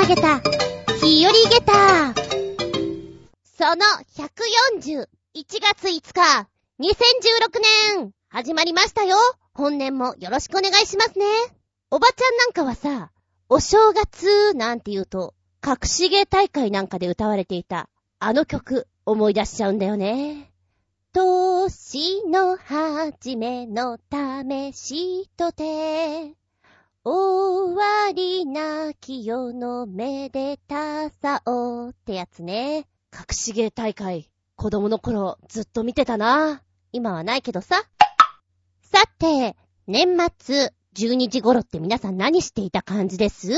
投げた、日和ゲタその141月5日、2016年、始まりましたよ。本年もよろしくお願いしますね。おばちゃんなんかはさ、お正月なんて言うと、隠し芸大会なんかで歌われていた、あの曲、思い出しちゃうんだよね。年の初めの試しとて、終わりなき世のめでたさをってやつね。隠し芸大会、子供の頃ずっと見てたな。今はないけどさ。さて、年末12時頃って皆さん何していた感じです？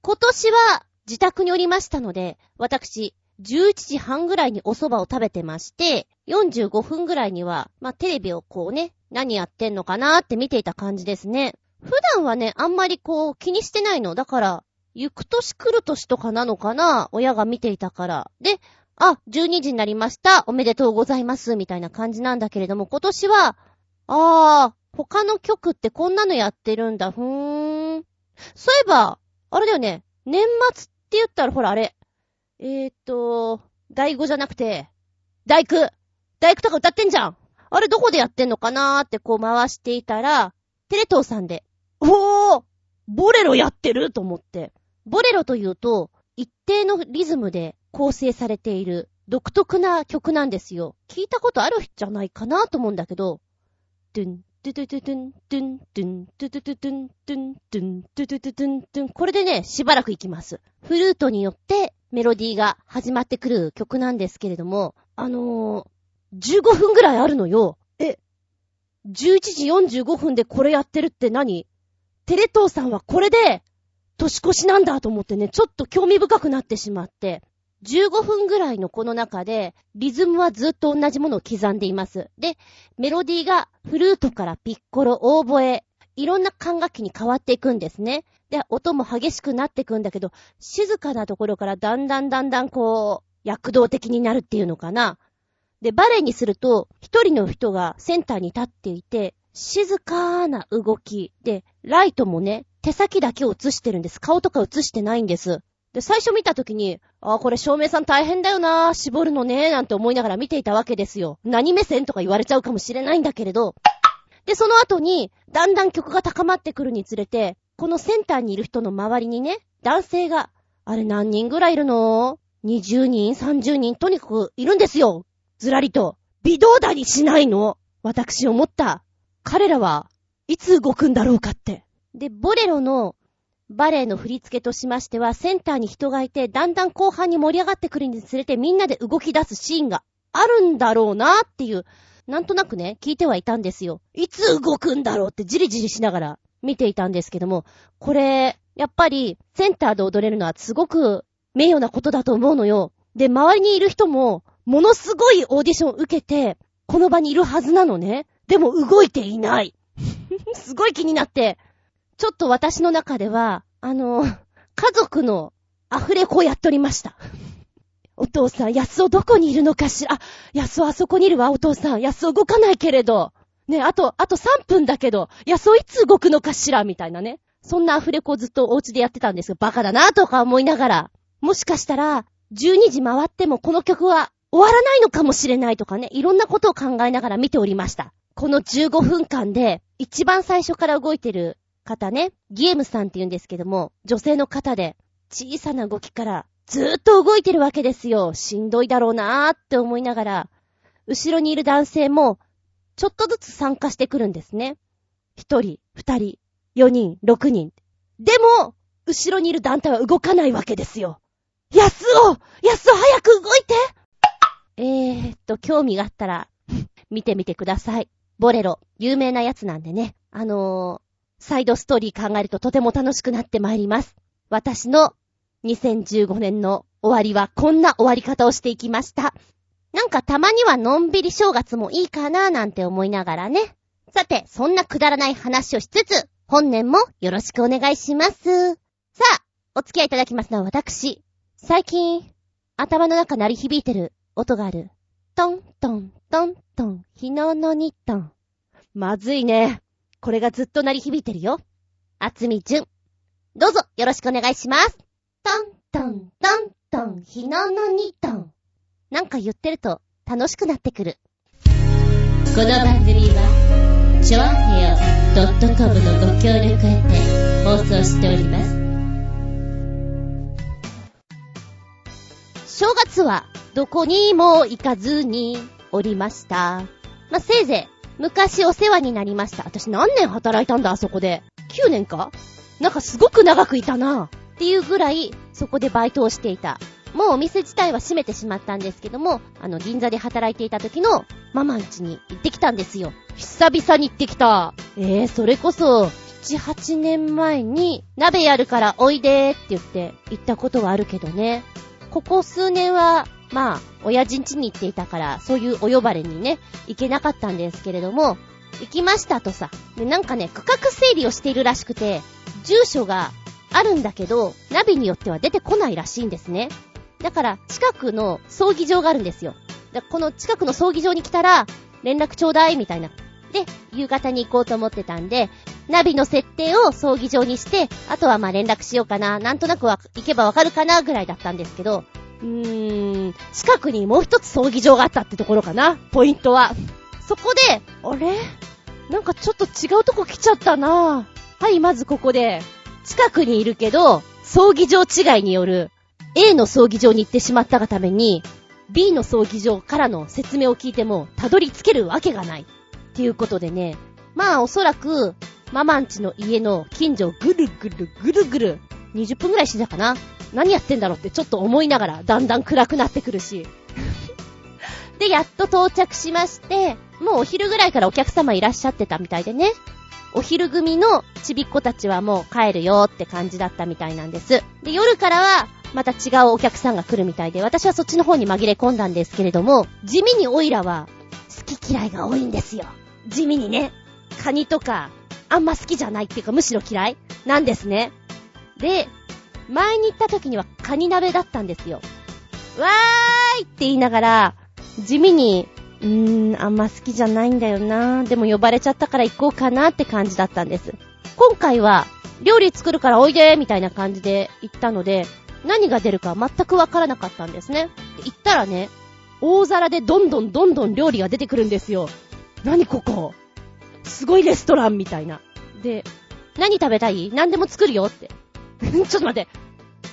今年は自宅におりましたので、私、11時半ぐらいにお蕎麦を食べてまして、45分ぐらいには、まあ、テレビをこうね、何やってんのかなーって見ていた感じですね。普段はね、あんまりこう気にしてないの。だから、行く年来る年とかなのかな？親が見ていたから。で、あ、12時になりました。おめでとうございます。みたいな感じなんだけれども、今年は、あー、他の曲ってこんなのやってるんだ。ふーん。そういえば、あれだよね。年末って言ったらほらあれ。えーっと、大悟じゃなくて、大工大工とか歌ってんじゃんあれどこでやってんのかなーってこう回していたら、テレ東さんで、おーボレロやってると思って。ボレロというと、一定のリズムで構成されている独特な曲なんですよ。聞いたことあるじゃないかなと思うんだけど、ドゥン、ドゥドゥドゥドゥン、ドゥン、ドゥン、ドゥドゥドゥドゥン、ドゥン、ドゥン、ドゥドゥドゥドゥン、ドゥン。これでね、しばらく行きます。フルートによってメロディーが始まってくる曲なんですけれども、あのー、15分ぐらいあるのよ。え、11時45分でこれやってるって何？テレ東さんはこれで、年越しなんだと思ってね、ちょっと興味深くなってしまって、15分ぐらいのこの中で、リズムはずっと同じものを刻んでいます。で、メロディーがフルートからピッコロ、オーボエ、いろんな管楽器に変わっていくんですね。で、音も激しくなっていくんだけど、静かなところからだんだんだんだんこう、躍動的になるっていうのかな。で、バレエにすると、一人の人がセンターに立っていて、静かな動きで、ライトもね、手先だけを映してるんです。顔とか映してないんです。で、最初見た時に、ああ、これ照明さん大変だよな絞るのねなんて思いながら見ていたわけですよ。何目線とか言われちゃうかもしれないんだけれど。で、その後に、だんだん曲が高まってくるにつれて、このセンターにいる人の周りにね、男性が、あれ何人ぐらいいるの ?20 人 ?30 人とにかくいるんですよ。ずらりと。微動だにしないの。私思った。彼らはいつ動くんだろうかって。で、ボレロのバレエの振り付けとしましては、センターに人がいて、だんだん後半に盛り上がってくるにつれてみんなで動き出すシーンがあるんだろうなっていう、なんとなくね、聞いてはいたんですよ。いつ動くんだろうってじりじりしながら見ていたんですけども、これ、やっぱり、センターで踊れるのはすごく名誉なことだと思うのよ。で、周りにいる人も、ものすごいオーディションを受けて、この場にいるはずなのね。でも動いていない。すごい気になって、ちょっと私の中では、あの、家族の溢れ子をやっておりました。お父さん、安尾どこにいるのかしら？あ、安尾あそこにいるわ、お父さん。安尾動かないけれど。ね、あと、あと3分だけど、安尾いつ動くのかしら？みたいなね。そんな溢れ子をずっとお家でやってたんですよ。バカだなとか思いながら。もしかしたら、12時回ってもこの曲は終わらないのかもしれないとかね、いろんなことを考えながら見ておりました。この15分間で、一番最初から動いてる方ね、ギエムさんって言うんですけども、女性の方で、小さな動きからずーっと動いてるわけですよ。しんどいだろうなーって思いながら、後ろにいる男性も、ちょっとずつ参加してくるんですね。一人、二人、四人、六人。でも、後ろにいる団体は動かないわけですよ。安尾安尾早く動いてえーっと、興味があったら、見てみてください。ボレロ、有名なやつなんでね。あのー、サイドストーリー考えるととても楽しくなってまいります。私の2015年の終わりはこんな終わり方をしていきました。なんかたまにはのんびり正月もいいかなーなんて思いながらね。さて、そんなくだらない話をしつつ、本年もよろしくお願いします。さあ、お付き合いいただきますのは私。最近、頭の中鳴り響いてる音がある。トントントントン、昨日のニットン。まずいね。これがずっと鳴り響いてるよ。あつみじゅん。どうぞよろしくお願いします。トントントントン、日ののにトン。なんか言ってると楽しくなってくる。この番組は、ちょあへよ .com のご協力へて放送しております。正月はどこにも行かずにおりました。まあ、せいぜい昔お世話になりました。私何年働いたんだ、あそこで。9年か？なんかすごく長くいたな。っていうぐらい、そこでバイトをしていた。もうお店自体は閉めてしまったんですけども、あの、銀座で働いていた時のママん家に行ってきたんですよ。久々に行ってきた。えー、それこそ、7、8年前に、鍋やるからおいでーって言って行ったことはあるけどね。ここ数年は、まあ、親父ん家に行っていたから、そういうお呼ばれにね、行けなかったんですけれども、行きましたとさ。で、なんかね、区画整理をしているらしくて、住所があるんだけど、ナビによっては出てこないらしいんですね。だから、近くの葬儀場があるんですよ。この近くの葬儀場に来たら、連絡ちょうだい、みたいな。で、夕方に行こうと思ってたんで、ナビの設定を葬儀場にして、あとはまあ連絡しようかな、なんとなくは行けばわかるかな、ぐらいだったんですけど、うーん、近くにもう一つ葬儀場があったってところかな、ポイントは。そこで、あれ？なんかちょっと違うとこ来ちゃったなはい、まずここで、近くにいるけど、葬儀場違いによる、A の葬儀場に行ってしまったがために、B の葬儀場からの説明を聞いても、たどり着けるわけがない。っていうことでね、まあおそらく、ママんちの家の近所をぐるぐるぐるぐる、20分ぐらいしてたかな何やってんだろうってちょっと思いながら、だんだん暗くなってくるし。で、やっと到着しまして、もうお昼ぐらいからお客様いらっしゃってたみたいでね。お昼組のちびっ子たちはもう帰るよって感じだったみたいなんです。で、夜からは、また違うお客さんが来るみたいで、私はそっちの方に紛れ込んだんですけれども、地味にオイラは、好き嫌いが多いんですよ。地味にね。カニとか、あんま好きじゃないっていうか、むしろ嫌いなんですね。で、前に行った時にはカニ鍋だったんですよ。わーいって言いながら、地味に、うーん、あんま好きじゃないんだよなでも呼ばれちゃったから行こうかなって感じだったんです。今回は、料理作るからおいでみたいな感じで行ったので、何が出るか全くわからなかったんですね。行ったらね、大皿でどんどんどんどん料理が出てくるんですよ。何ここ？すごいレストランみたいな。で、何食べたい？何でも作るよって。ちょっと待って。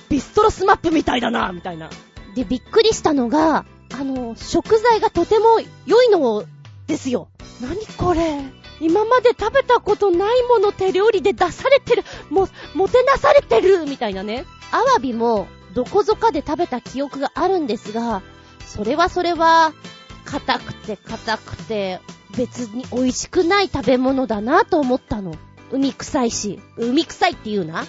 ビストロ SMAP みたいだなみたいな。で、びっくりしたのが、あの、食材がとても良いのですよ。何これ？今まで食べたことないもの手料理で出されてる。も、もてなされてるみたいなね。アワビも、どこぞかで食べた記憶があるんですが、それはそれは、硬くて硬くて、別に美味しくない食べ物だなと思ったの。海臭いし、海臭いって言うな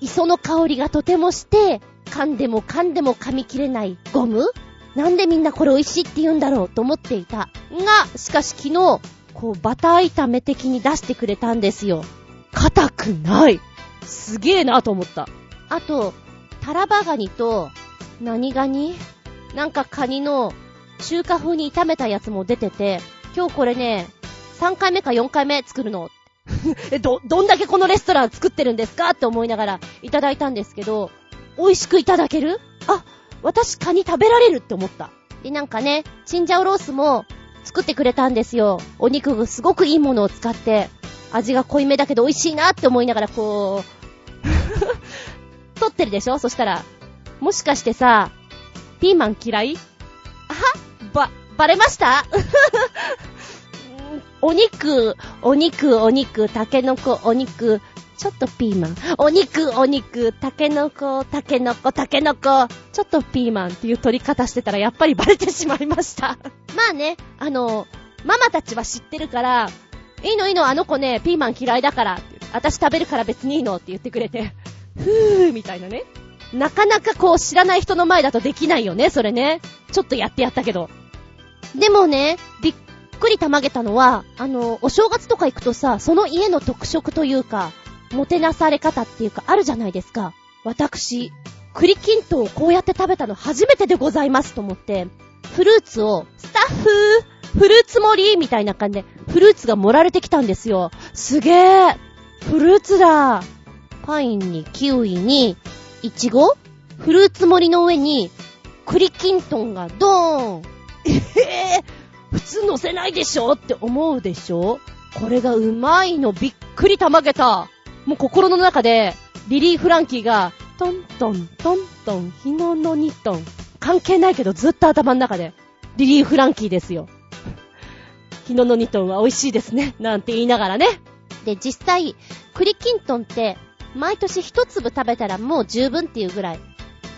磯の香りがとてもして、噛んでも噛んでも噛み切れないゴムなんでみんなこれ美味しいって言うんだろうと思っていた。が、しかし昨日、こうバター炒め的に出してくれたんですよ。硬くない。すげえなと思った。あと、タラバガニと、何ガニ？なんかカニの中華風に炒めたやつも出てて、今日これね、3回目か4回目作るの。え、ど、どんだけこのレストラン作ってるんですかって思いながらいただいたんですけど、美味しくいただける？あ、私カニ食べられるって思った。で、なんかね、チンジャオロースも作ってくれたんですよ。お肉がすごくいいものを使って、味が濃いめだけど美味しいなって思いながらこう、撮ってるでしょ？そしたら、もしかしてさ、ピーマン嫌い？あは？ば、バレました？お肉、お肉、お肉、タケノコ、お肉、ちょっとピーマン。お肉、お肉、タケノコ、タケノコ、タケノコ、ちょっとピーマンっていう取り方してたらやっぱりバレてしまいました。まあね、あの、ママたちは知ってるから、いいのいいの、あの子ね、ピーマン嫌いだから私食べるから別にいいのって言ってくれて、ふーみたいなね。なかなかこう知らない人の前だとできないよね、それね。ちょっとやってやったけど。でもね、びっくりたまげたのは、あの、お正月とか行くとさ、その家の特色というか、もてなされ方っていうかあるじゃないですか。私、栗きんとんをこうやって食べたの初めてでございますと思って、フルーツを、スタッフフルーツ盛りみたいな感じで、フルーツが盛られてきたんですよ。すげーフルーツだパインにキウイに、いちごフルーツ盛りの上に、栗きんとんがドーン。えぇ、ー、普通乗せないでしょって思うでしょ？これがうまいのびっくりたまげた。もう心の中で、リリー・フランキーが、トントントントン、日ののにトン。関係ないけどずっと頭の中で、リリー・フランキーですよ。日ののにトンは美味しいですね。なんて言いながらね。で、実際、栗きんとんって、毎年一粒食べたらもう十分っていうぐらい、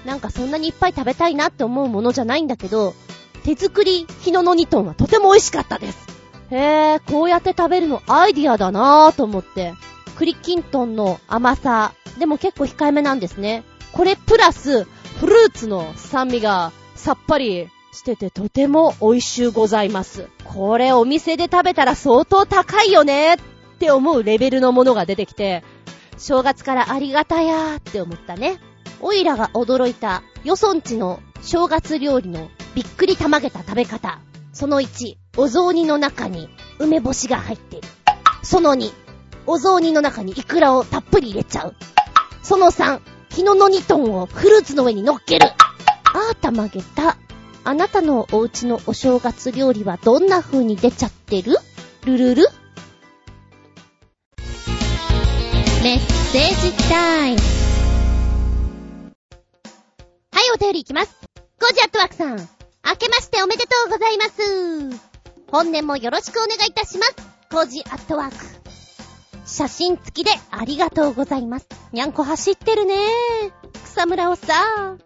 なんかそんなにいっぱい食べたいなって思うものじゃないんだけど、手作り日ののにトンはとても美味しかったです。へえ、こうやって食べるのアイディアだなぁと思って。栗きんとんの甘さ、でも結構控えめなんですね。これプラス、フルーツの酸味がさっぱりしててとても美味しゅうございます。これお店で食べたら相当高いよねって思うレベルのものが出てきて、正月からありがたやーって思ったね。おいらが驚いた、よそんちの正月料理のびっくりたまげた食べ方。その1、お雑煮の中に梅干しが入ってる。その2、お雑煮の中にイクラをたっぷり入れちゃう。その3、日ののにトンをフルーツの上に乗っける。あーたまげた。あなたのお家のお正月料理はどんな風に出ちゃってる？ルルルメッセージタイム。はい、お便りいきます。ゴジアットワークさん。明けましておめでとうございます。本年もよろしくお願いいたします。コージアットワーク。写真付きでありがとうございます。にゃんこ走ってるね草むらをさ。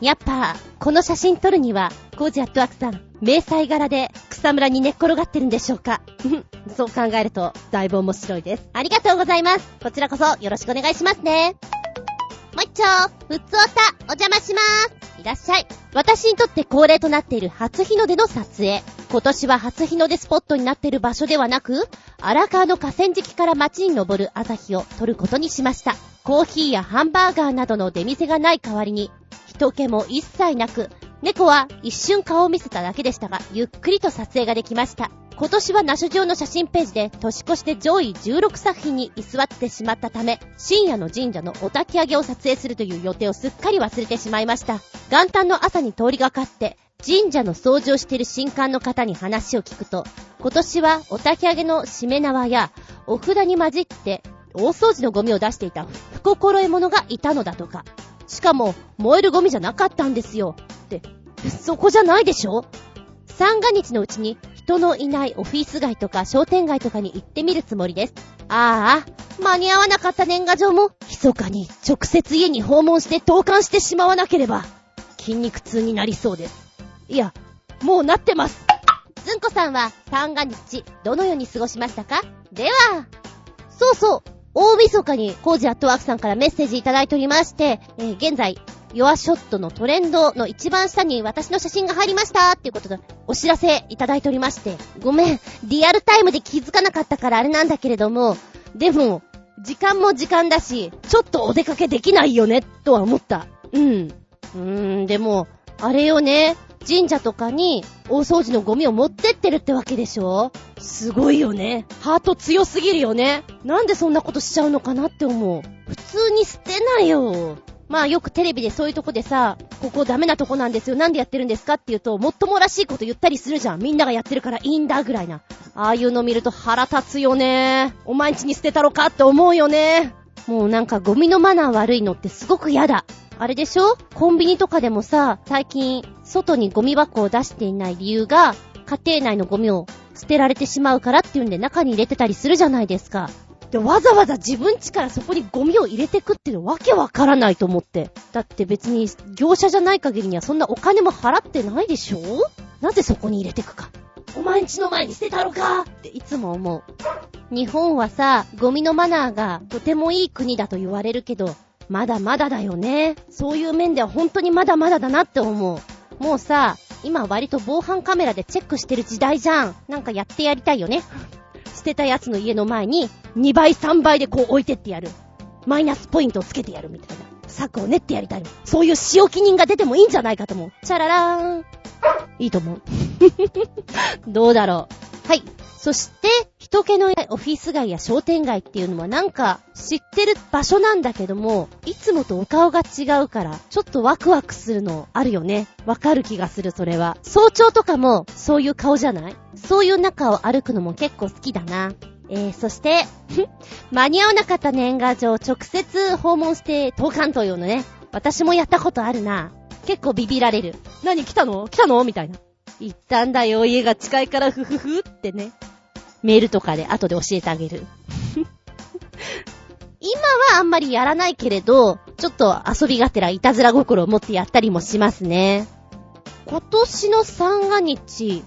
やっぱ、この写真撮るには、コージアットワークさん、迷彩柄で草むらに寝っ転がってるんでしょうか そう考えると、だいぶ面白いです。ありがとうございます。こちらこそよろしくお願いしますね。もう一丁、ふつおた、お邪魔しまーす。いらっしゃい。私にとって恒例となっている初日の出の撮影。今年は初日の出スポットになっている場所ではなく、荒川の河川敷から街に登る朝日を撮ることにしました。コーヒーやハンバーガーなどの出店がない代わりに、人気も一切なく、猫は一瞬顔を見せただけでしたが、ゆっくりと撮影ができました。今年はナショ上の写真ページで年越しで上位16作品に居座ってしまったため、深夜の神社のお焚き上げを撮影するという予定をすっかり忘れてしまいました。元旦の朝に通りがかって、神社の掃除をしている新刊の方に話を聞くと、今年はお焚き上げのしめ縄やお札に混じって大掃除のゴミを出していた不心得者がいたのだとか。しかも、燃えるゴミじゃなかったんですよ。って、そこじゃないでしょ？三が日のうちに人のいないオフィス街とか商店街とかに行ってみるつもりです。ああ、間に合わなかった年賀状も、密かに直接家に訪問して投函してしまわなければ、筋肉痛になりそうです。いや、もうなってます。ずんこさんは三が日、どのように過ごしましたか？では、そうそう、大晦日にコージアットワークさんからメッセージいただいておりまして、えー、現在、ヨアショットのトレンドの一番下に私の写真が入りましたっていうことでお知らせいただいておりまして、ごめん、リアルタイムで気づかなかったからあれなんだけれども、でも、時間も時間だし、ちょっとお出かけできないよね、とは思った。うん。うーん、でも、あれよね、神社とかに大掃除のゴミを持ってってるってわけでしょすごいよね。ハート強すぎるよね。なんでそんなことしちゃうのかなって思う。普通に捨てなよ。まあよくテレビでそういうとこでさ、ここダメなとこなんですよ。なんでやってるんですかって言うと、もっともらしいこと言ったりするじゃん。みんながやってるからいいんだぐらいな。ああいうの見ると腹立つよね。お前んちに捨てたろかって思うよね。もうなんかゴミのマナー悪いのってすごく嫌だ。あれでしょ？コンビニとかでもさ、最近、外にゴミ箱を出していない理由が、家庭内のゴミを捨てられてしまうからっていうんで中に入れてたりするじゃないですか。で、わざわざ自分家からそこにゴミを入れてくっていうのわけわからないと思って。だって別に業者じゃない限りにはそんなお金も払ってないでしょ？なぜそこに入れてくか。お前んちの前に捨てたろか？っていつも思う。日本はさ、ゴミのマナーがとてもいい国だと言われるけど、まだまだだよね。そういう面では本当にまだまだだなって思う。もうさ、今割と防犯カメラでチェックしてる時代じゃん。なんかやってやりたいよね。捨てたやつの家の前に2倍3倍でこう置いてってやる。マイナスポイントをつけてやるみたいな。策を練ってやりたい。そういう仕置き人が出てもいいんじゃないかと思う。チャララーン。いいと思う。どうだろう。はい。そして、人気のオフィス街や商店街っていうのはなんか知ってる場所なんだけども、いつもとお顔が違うから、ちょっとワクワクするのあるよね。わかる気がする、それは。早朝とかもそういう顔じゃない？そういう中を歩くのも結構好きだな。えー、そして、間に合わなかった年賀状直接訪問して投函というのね。私もやったことあるな。結構ビビられる。何？来たの？来たの？みたいな。行ったんだよ、家が近いからふふふってね。メールとかで後で教えてあげる。今はあんまりやらないけれど、ちょっと遊びがてらいたずら心を持ってやったりもしますね。今年の三が日、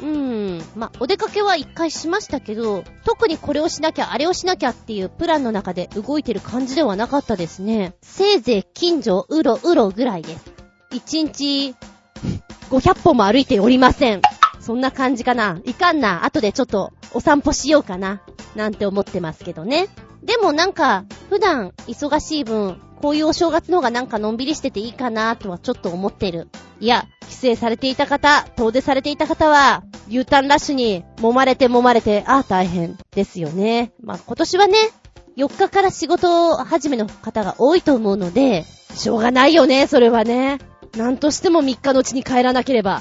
うーん、まお出かけは一回しましたけど、特にこれをしなきゃ、あれをしなきゃっていうプランの中で動いてる感じではなかったですね。せいぜい近所うろうろぐらいです。一日、500歩も歩いておりません。そんな感じかな。いかんな。後でちょっとお散歩しようかな。なんて思ってますけどね。でもなんか、普段忙しい分、こういうお正月の方がなんかのんびりしてていいかなとはちょっと思ってる。いや、帰省されていた方、遠出されていた方は、U ターンラッシュに揉まれて揉まれて、ああ大変ですよね。まあ今年はね、4日から仕事を始めの方が多いと思うので、しょうがないよね、それはね。なんとしても3日のうちに帰らなければ。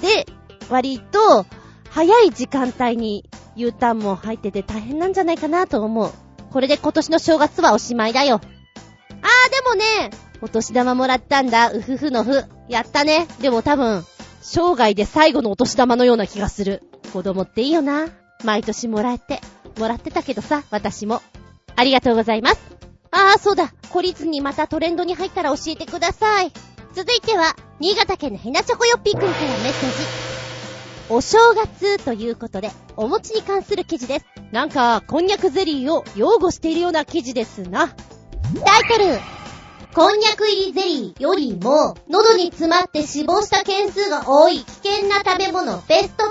で、割と、早い時間帯に U ターンも入ってて大変なんじゃないかなと思う。これで今年の正月はおしまいだよ。あーでもね、お年玉もらったんだ、うふふのふ。やったね。でも多分、生涯で最後のお年玉のような気がする。子供っていいよな。毎年もらえて。もらってたけどさ、私も。ありがとうございます。あー、そうだ。懲りずにまたトレンドに入ったら教えてください。続いては、新潟県のヘナチョコヨッピーくんからメッセージ。お正月ということで、お餅に関する記事です。なんか、こんにゃくゼリーを擁護しているような記事ですな。タイトルこんにゃく入りゼリーよりも、喉に詰まって死亡した件数が多い危険な食べ物ベスト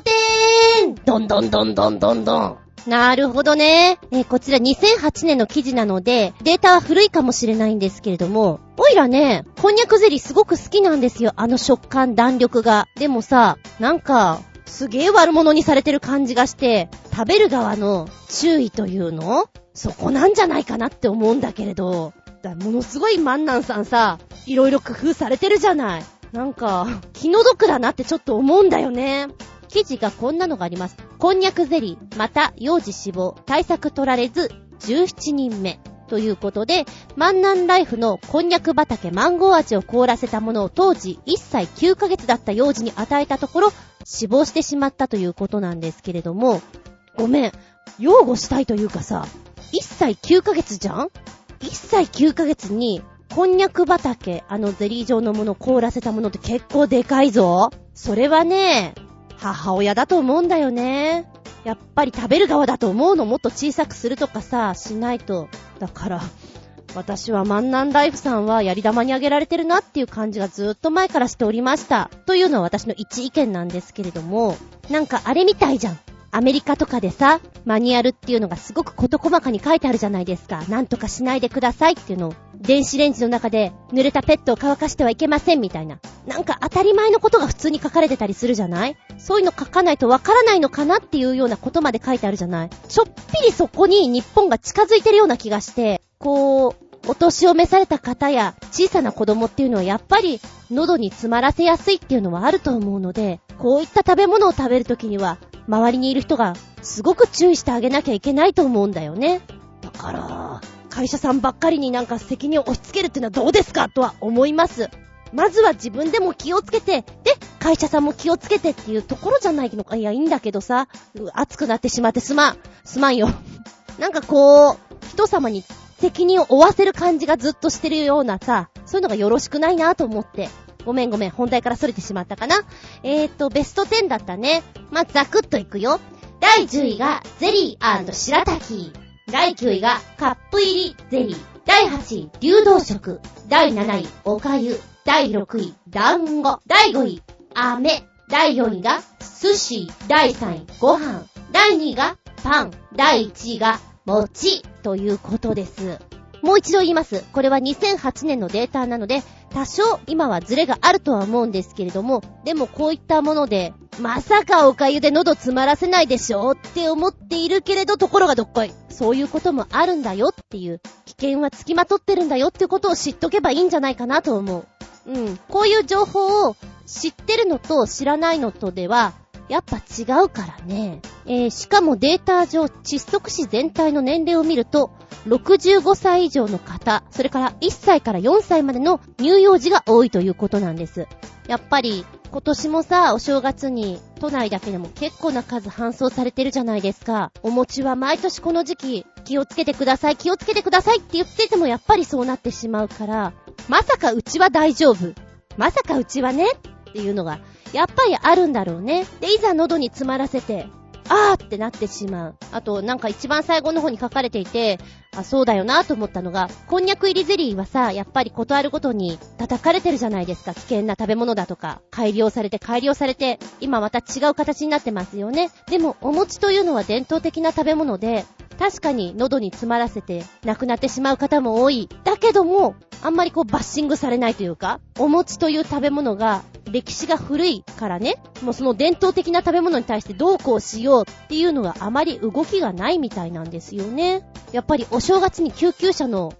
10! どんどんどんどんどんどん。なるほどね。えー、こちら2008年の記事なので、データは古いかもしれないんですけれども、おいらね、こんにゃくゼリーすごく好きなんですよ。あの食感、弾力が。でもさ、なんか、すげえ悪者にされてる感じがして、食べる側の注意というの？そこなんじゃないかなって思うんだけれど、だものすごい万南さんさ、いろいろ工夫されてるじゃない。なんか、気の毒だなってちょっと思うんだよね。記事がこんなのがあります。こんにゃくゼリー、また幼児死亡、対策取られず、17人目。ということで、万南ライフのこんにゃく畑マンゴー味を凍らせたものを当時1歳9ヶ月だった幼児に与えたところ、死亡してしまったということなんですけれども、ごめん、擁護したいというかさ、1歳9ヶ月じゃん ?1 歳9ヶ月に、こんにゃく畑、あのゼリー状のものを凍らせたものって結構でかいぞ。それはね、母親だと思うんだよね。やっぱり食べる側だと思うのもっと小さくするとかさ、しないと。だから、私は万南ライフさんはやり玉にあげられてるなっていう感じがずっと前からしておりました。というのは私の一意見なんですけれども、なんかあれみたいじゃん。アメリカとかでさ、マニュアルっていうのがすごく事細かに書いてあるじゃないですか。なんとかしないでくださいっていうのを。電子レンジの中で濡れたペットを乾かしてはいけませんみたいな。なんか当たり前のことが普通に書かれてたりするじゃない？そういうの書かないとわからないのかなっていうようなことまで書いてあるじゃない？ちょっぴりそこに日本が近づいてるような気がして、こう、お年を召された方や小さな子供っていうのはやっぱり喉に詰まらせやすいっていうのはあると思うので、こういった食べ物を食べるときには周りにいる人がすごく注意してあげなきゃいけないと思うんだよね。だから、会社さんばっかりになんか責任を押し付けるっていうのはどうですか？とは思います。まずは自分でも気をつけて、で、会社さんも気をつけてっていうところじゃないのか。いや、いいんだけどさ、熱くなってしまってすまん。すまんよ。なんかこう、人様に責任を負わせる感じがずっとしてるようなさ、そういうのがよろしくないなと思って。ごめんごめん、本題から逸れてしまったかな。えーと、ベスト10だったね。まあ、ざくっといくよ。第10位が、ゼリー白滝。第9位が、カップ入りゼリー。第8位、流動食。第7位、おかゆ。第6位、団子。第5位、飴。第4位が、寿司。第3位、ご飯。第2位が、パン。第1位が、餅。ということです。もう一度言います。これは2008年のデータなので、多少今はズレがあるとは思うんですけれども、でもこういったもので、まさかおかゆで喉詰まらせないでしょって思っているけれど、ところがどっこい。そういうこともあるんだよっていう、危険は付きまとってるんだよってことを知っとけばいいんじゃないかなと思う。うん。こういう情報を知ってるのと知らないのとでは、やっぱ違うからね。えー、しかもデータ上、窒息死全体の年齢を見ると、65歳以上の方、それから1歳から4歳までの乳幼児が多いということなんです。やっぱり、今年もさ、お正月に都内だけでも結構な数搬送されてるじゃないですか。お餅は毎年この時期気をつけてください、気をつけてくださいって言っててもやっぱりそうなってしまうから、まさかうちは大丈夫。まさかうちはねっていうのがやっぱりあるんだろうね。で、いざ喉に詰まらせて、あーってなってしまう。あと、なんか一番最後の方に書かれていて、あ、そうだよなと思ったのが、こんにゃく入りゼリーはさ、やっぱりことあるごとに叩かれてるじゃないですか。危険な食べ物だとか、改良されて改良されて、今また違う形になってますよね。でも、お餅というのは伝統的な食べ物で、確かに喉に詰まらせて亡くなってしまう方も多い。だけども、あんまりこうバッシングされないというか、お餅という食べ物が歴史が古いからね、もうその伝統的な食べ物に対してどうこうしようっていうのがあまり動きがないみたいなんですよね。やっぱりお正月に救急車の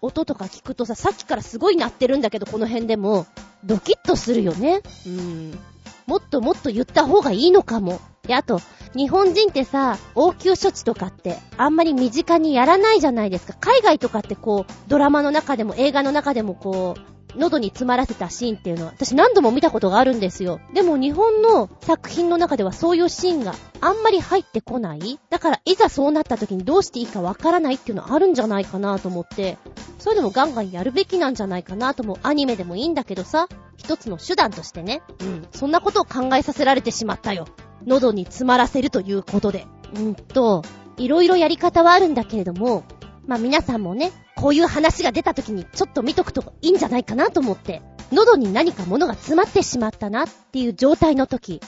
音とか聞くとさ、さっきからすごい鳴ってるんだけど、この辺でも、ドキッとするよね。うん。もっともっと言った方がいいのかも。で、あと、日本人ってさ、応急処置とかってあんまり身近にやらないじゃないですか。海外とかってこう、ドラマの中でも映画の中でもこう、喉に詰まらせたシーンっていうのは、私何度も見たことがあるんですよ。でも日本の作品の中ではそういうシーンがあんまり入ってこないだからいざそうなった時にどうしていいかわからないっていうのはあるんじゃないかなと思って、そういうのもガンガンやるべきなんじゃないかなと思う。アニメでもいいんだけどさ、一つの手段としてね。うん。そんなことを考えさせられてしまったよ。喉に詰まらせるということで。うんと、いろいろやり方はあるんだけれども、まあ皆さんもね、こういう話が出た時にちょっと見とくといいんじゃないかなと思って、喉に何か物が詰まってしまったなっていう状態の時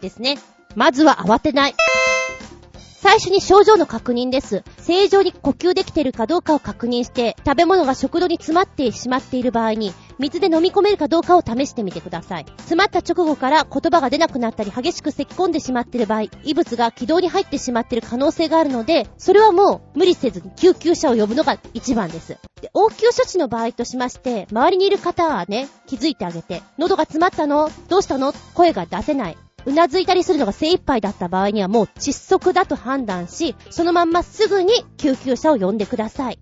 ですね。まずは慌てない。最初に症状の確認です。正常に呼吸できているかどうかを確認して、食べ物が食道に詰まってしまっている場合に、水で飲み込めるかどうかを試してみてください。詰まった直後から言葉が出なくなったり激しく咳き込んでしまっている場合、異物が気道に入ってしまっている可能性があるので、それはもう無理せずに救急車を呼ぶのが一番です。で、応急処置の場合としまして、周りにいる方はね、気づいてあげて、喉が詰まったの？どうしたの？声が出せない。うなずいたりするのが精一杯だった場合にはもう窒息だと判断し、そのまんますぐに救急車を呼んでください。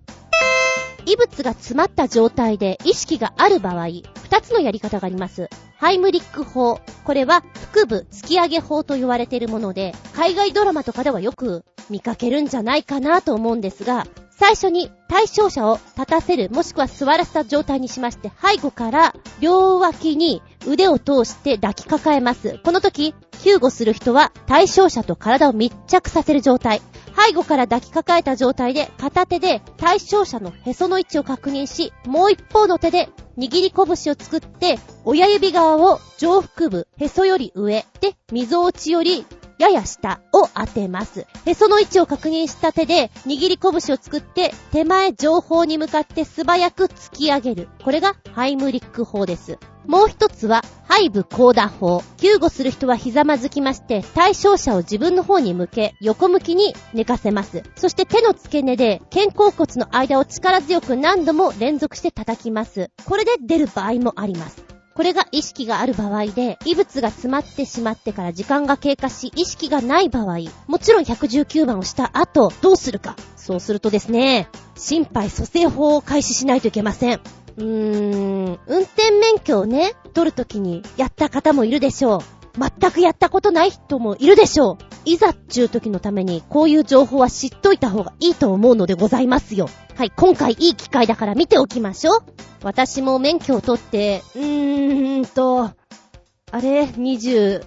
異物が詰まった状態で意識がある場合、二つのやり方があります。ハイムリック法。これは腹部突き上げ法と言われているもので、海外ドラマとかではよく見かけるんじゃないかなと思うんですが、最初に対象者を立たせる、もしくは座らせた状態にしまして、背後から両脇に腕を通して抱きかかえます。この時、救護する人は対象者と体を密着させる状態。背後から抱きかかえた状態で片手で対象者のへその位置を確認し、もう一方の手で握り拳を作って、親指側を上腹部、へそより上で、溝落ちよりやや下を当てます。へその位置を確認した手で握り拳を作って手前上方に向かって素早く突き上げる。これがハイムリック法です。もう一つは、背部高打法。救護する人はひざまずきまして、対象者を自分の方に向け、横向きに寝かせます。そして手の付け根で、肩甲骨の間を力強く何度も連続して叩きます。これで出る場合もあります。これが意識がある場合で、異物が詰まってしまってから時間が経過し、意識がない場合、もちろん119番をした後、どうするか。そうするとですね、心肺蘇生法を開始しないといけません。うーん、運転免許をね、取るときにやった方もいるでしょう。全くやったことない人もいるでしょう。いざっちゅう時のために、こういう情報は知っといた方がいいと思うのでございますよ。はい、今回いい機会だから見ておきましょう。私も免許を取って、うーんと、あれ ?20、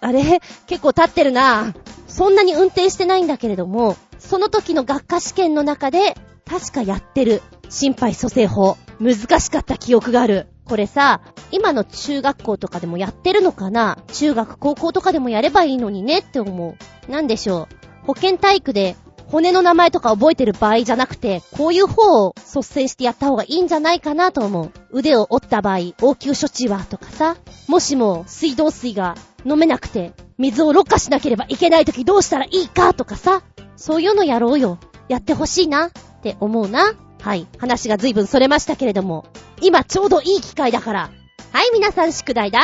あれ？結構経ってるな。そんなに運転してないんだけれども、その時の学科試験の中で、確かやってる。心肺蘇生法。難しかった記憶がある。これさ、今の中学校とかでもやってるのかな？中学、高校とかでもやればいいのにねって思う。なんでしょう？保健体育で骨の名前とか覚えてる場合じゃなくて、こういう方を率先してやった方がいいんじゃないかなと思う。腕を折った場合、応急処置はとかさ、もしも水道水が飲めなくて、水をろ過しなければいけない時どうしたらいいかとかさ、そういうのやろうよ。やってほしいなって思うな。はい。話が随分それましたけれども、今ちょうどいい機会だから。はい、皆さん宿題だ。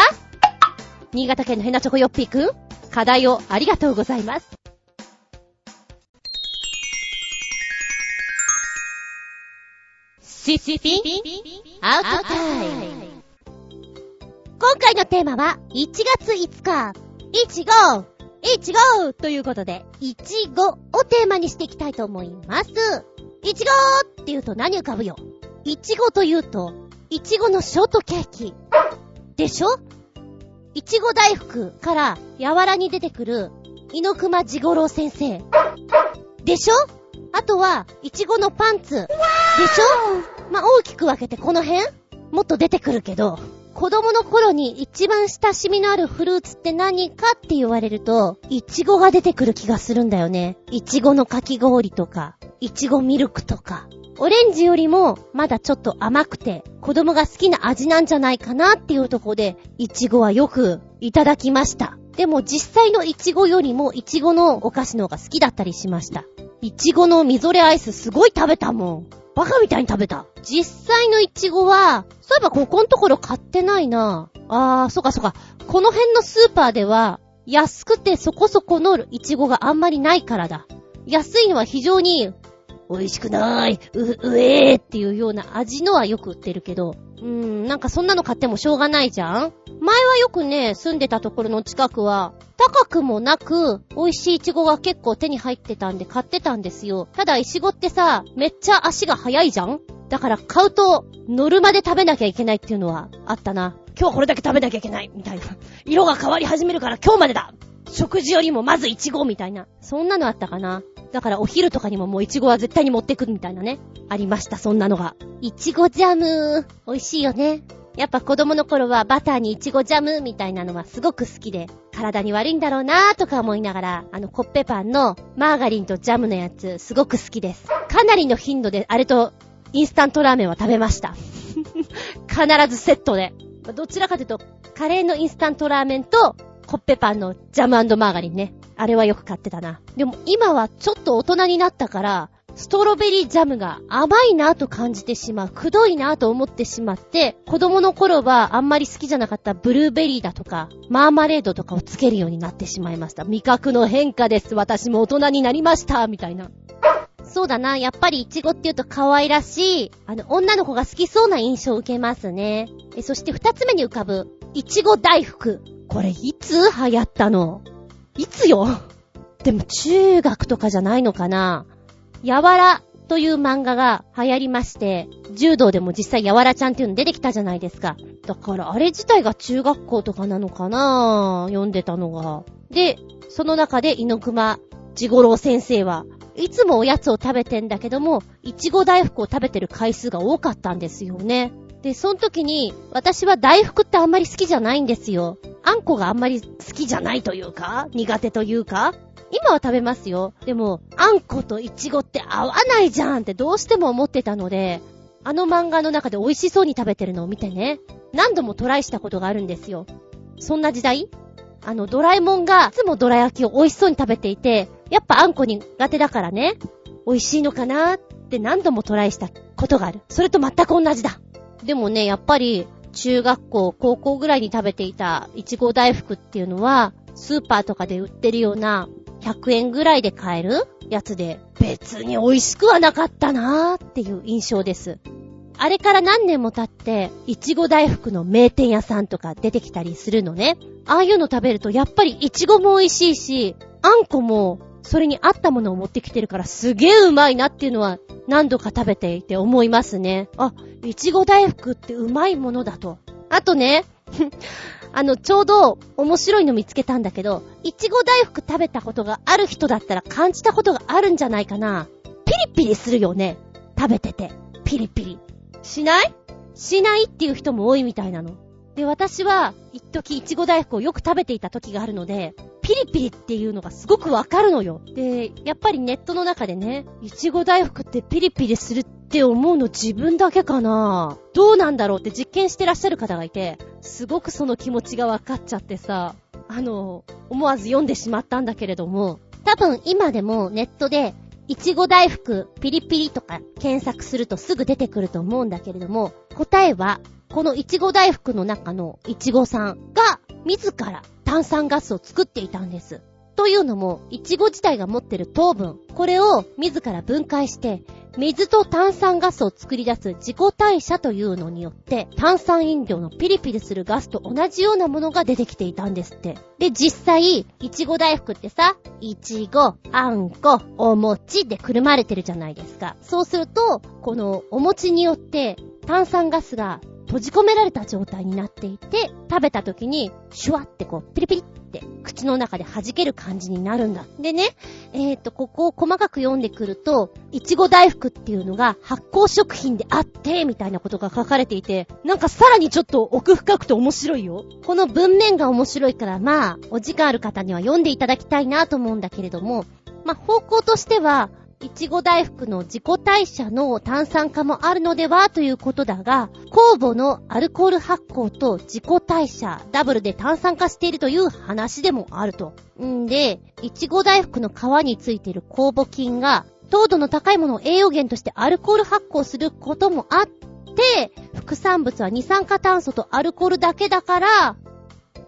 新潟県のヘナチョコヨッピーくん、課題をありがとうございます。シシピアウトタイム。今回のテーマは、1月5日、いちごいちごということで、いちごをテーマにしていきたいと思います。いちごって言うと何浮かぶよいちごと言うと、いちごのショートケーキ。でしょ？いちご大福から柔らに出てくる、猪熊地五郎先生。でしょ？あとは、いちごのパンツ。でしょ？まあ、大きく分けてこの辺？もっと出てくるけど、子供の頃に一番親しみのあるフルーツって何かって言われると、いちごが出てくる気がするんだよね。いちごのかき氷とか、いちごミルクとか。オレンジよりもまだちょっと甘くて子供が好きな味なんじゃないかなっていうとこで、いちごはよくいただきました。でも実際のいちごよりもいちごのお菓子の方が好きだったりしました。いちごのみぞれアイスすごい食べたもん。バカみたいに食べた。実際のイチゴは、そういえばここのところ買ってないな。あー、そっかそっか。この辺のスーパーでは、安くてそこそこのイチゴがあんまりないからだ。安いのは非常に、美味しくない、う、うえーっていうような味のはよく売ってるけど、うーん、なんかそんなの買ってもしょうがないじゃん前はよくね、住んでたところの近くは、高くもなく、美味しいイチゴが結構手に入ってたんで買ってたんですよ。ただ、イチゴってさ、めっちゃ足が速いじゃんだから買うと、乗るまで食べなきゃいけないっていうのはあったな。今日はこれだけ食べなきゃいけないみたいな。色が変わり始めるから今日までだ食事よりもまずイチゴみたいな。そんなのあったかな。だからお昼とかにももうイチゴは絶対に持ってくみたいなね。ありました、そんなのが。イチゴジャム、美味しいよね。やっぱ子供の頃はバターにイチゴジャムみたいなのはすごく好きで、体に悪いんだろうなーとか思いながら、あのコッペパンのマーガリンとジャムのやつすごく好きです。かなりの頻度であれとインスタントラーメンは食べました。必ずセットで。どちらかというと、カレーのインスタントラーメンとコッペパンのジャムマーガリンね。あれはよく買ってたな。でも今はちょっと大人になったから、ストロベリージャムが甘いなと感じてしまう。くどいなと思ってしまって、子供の頃はあんまり好きじゃなかったブルーベリーだとか、マーマレードとかをつけるようになってしまいました。味覚の変化です。私も大人になりました。みたいな。そうだな。やっぱりイチゴって言うと可愛らしい、あの、女の子が好きそうな印象を受けますね。え、そして二つ目に浮かぶ、イチゴ大福。これいつ流行ったの？いつよ？でも中学とかじゃないのかなやわらという漫画が流行りまして、柔道でも実際やわらちゃんっていうの出てきたじゃないですか。だからあれ自体が中学校とかなのかな？読んでたのが。で、その中で猪熊地五郎先生はいつもおやつを食べてんだけども、いちご大福を食べてる回数が多かったんですよね。で、その時に、私は大福ってあんまり好きじゃないんですよ。あんこがあんまり好きじゃないというか、苦手というか、今は食べますよ。でも、あんこといちごって合わないじゃんってどうしても思ってたので、あの漫画の中で美味しそうに食べてるのを見てね、何度もトライしたことがあるんですよ。そんな時代あの、ドラえもんがいつもドラ焼きを美味しそうに食べていて、やっぱあんこ苦手だからね、美味しいのかなって何度もトライしたことがある。それと全く同じだ。でもね、やっぱり、中学校、高校ぐらいに食べていたいちご大福っていうのは、スーパーとかで売ってるような100円ぐらいで買えるやつで、別に美味しくはなかったなーっていう印象です。あれから何年も経って、いちご大福の名店屋さんとか出てきたりするのね。ああいうの食べると、やっぱりいちごも美味しいし、あんこも、それに合ったものを持ってきてるからすげえうまいなっていうのは何度か食べていて思いますね。あ、いちご大福ってうまいものだと。あとね、あの、ちょうど面白いの見つけたんだけど、いちご大福食べたことがある人だったら感じたことがあるんじゃないかな。ピリピリするよね。食べてて。ピリピリ。しない？しないっていう人も多いみたいなの。で、私は、一時いちご大福をよく食べていた時があるので、ピリピリっていうのがすごくわかるのよ。で、やっぱりネットの中でね、いちご大福ってピリピリするって思うの自分だけかなどうなんだろうって実験してらっしゃる方がいて、すごくその気持ちがわかっちゃってさ、あの、思わず読んでしまったんだけれども、多分今でもネットで、いちご大福ピリピリとか検索するとすぐ出てくると思うんだけれども、答えは、このいちご大福の中のいちごさんが自ら炭酸ガスを作っていたんです。というのも、いちご自体が持ってる糖分、これを自ら分解して、水と炭酸ガスを作り出す自己代謝というのによって、炭酸飲料のピリピリするガスと同じようなものが出てきていたんですって。で、実際、いちご大福ってさ、いちご、あんこ、お餅でくるまれてるじゃないですか。そうすると、このお餅によって炭酸ガスが閉じ込められた状態になっていて、食べた時に、シュワってこう、ピリピリって口の中で弾ける感じになるんだ。でね、えっ、ー、と、ここを細かく読んでくると、いちご大福っていうのが発酵食品であって、みたいなことが書かれていて、なんかさらにちょっと奥深くて面白いよ。この文面が面白いから、まあ、お時間ある方には読んでいただきたいなと思うんだけれども、まあ、方向としては、いちご大福の自己代謝の炭酸化もあるのではということだが、酵母のアルコール発酵と自己代謝、ダブルで炭酸化しているという話でもあると。んで、いちご大福の皮についている酵母菌が、糖度の高いものを栄養源としてアルコール発酵することもあって、副産物は二酸化炭素とアルコールだけだから、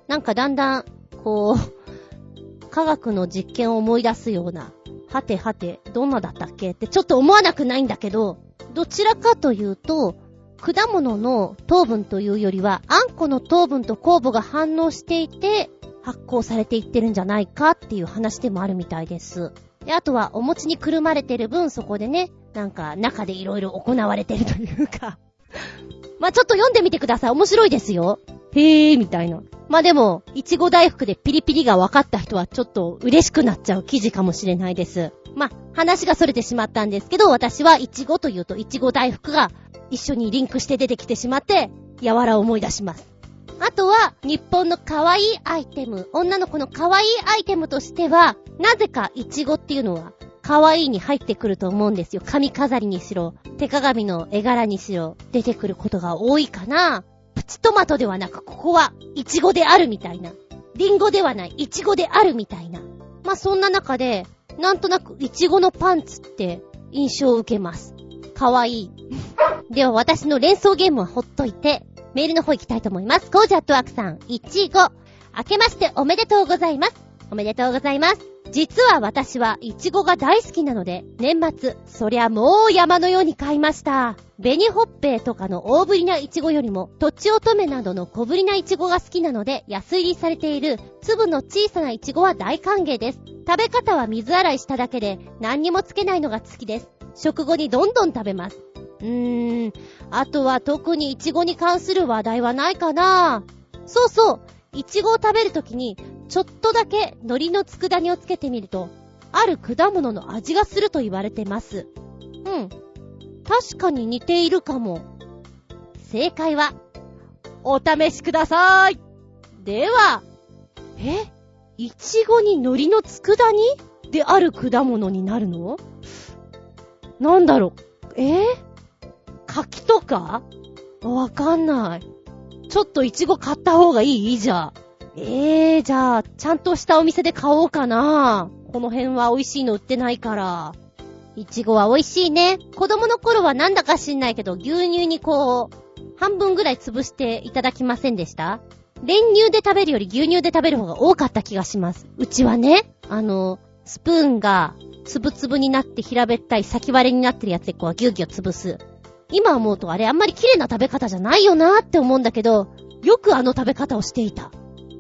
なんかだんだん、こう、科学の実験を思い出すようなはてはて、どんなだったっけ？ってちょっと思わなくないんだけど、どちらかというと、果物の糖分というよりは、あんこの糖分と酵母が反応していて、発酵されていってるんじゃないかっていう話でもあるみたいです。で、あとはお餅にくるまれてる分、そこでね、なんか中でいろいろ行われてるというか まあ、ちょっと読んでみてください。面白いですよ。へー、みたいな。まあでも、いちご大福でピリピリが分かった人はちょっと嬉しくなっちゃう記事かもしれないです。まあ、話が逸れてしまったんですけど、私はいちごというといちご大福が一緒にリンクして出てきてしまって、やわらを思い出します。あとは、日本の可愛いアイテム、女の子の可愛いアイテムとしては、なぜかイチゴっていうのは、可愛いに入ってくると思うんですよ。髪飾りにしろ、手鏡の絵柄にしろ、出てくることが多いかな。プチトマトではなく、ここは、イチゴであるみたいな。リンゴではない、イチゴであるみたいな。まあ、そんな中で、なんとなく、イチゴのパンツって印象を受けます。かわいい。では、私の連想ゲームはほっといて、メールの方行きたいと思います。コージャットワークさん、イチゴ。明けましておめでとうございます。おめでとうございます。実は私はイチゴが大好きなので、年末、そりゃもう山のように買いました。紅ほっぺとかの大ぶりなイチゴよりも、とちおとめなどの小ぶりなイチゴが好きなので、安入りされている粒の小さなイチゴは大歓迎です。食べ方は水洗いしただけで、何にもつけないのが好きです。食後にどんどん食べます。うーん、あとは特にイチゴに関する話題はないかなそうそう、イチゴを食べるときに、ちょっとだけ海苔の佃煮をつけてみると、ある果物の味がすると言われてます。うん。確かに似ているかも。正解は、お試しください。では、えいちごに海苔の佃煮である果物になるの？なんだろう。え？柿とか？わかんない。ちょっといちご買った方がいい？じゃあ。ええー、じゃあ、ちゃんとしたお店で買おうかな。この辺は美味しいの売ってないから。いちごは美味しいね。子供の頃はなんだか知んないけど、牛乳にこう、半分ぐらい潰していただきませんでした練乳で食べるより牛乳で食べる方が多かった気がします。うちはね、あの、スプーンが、つぶつぶになって平べったい先割れになってるやつでこうギュギュ潰す。今思うとあれあんまり綺麗な食べ方じゃないよなーって思うんだけど、よくあの食べ方をしていた。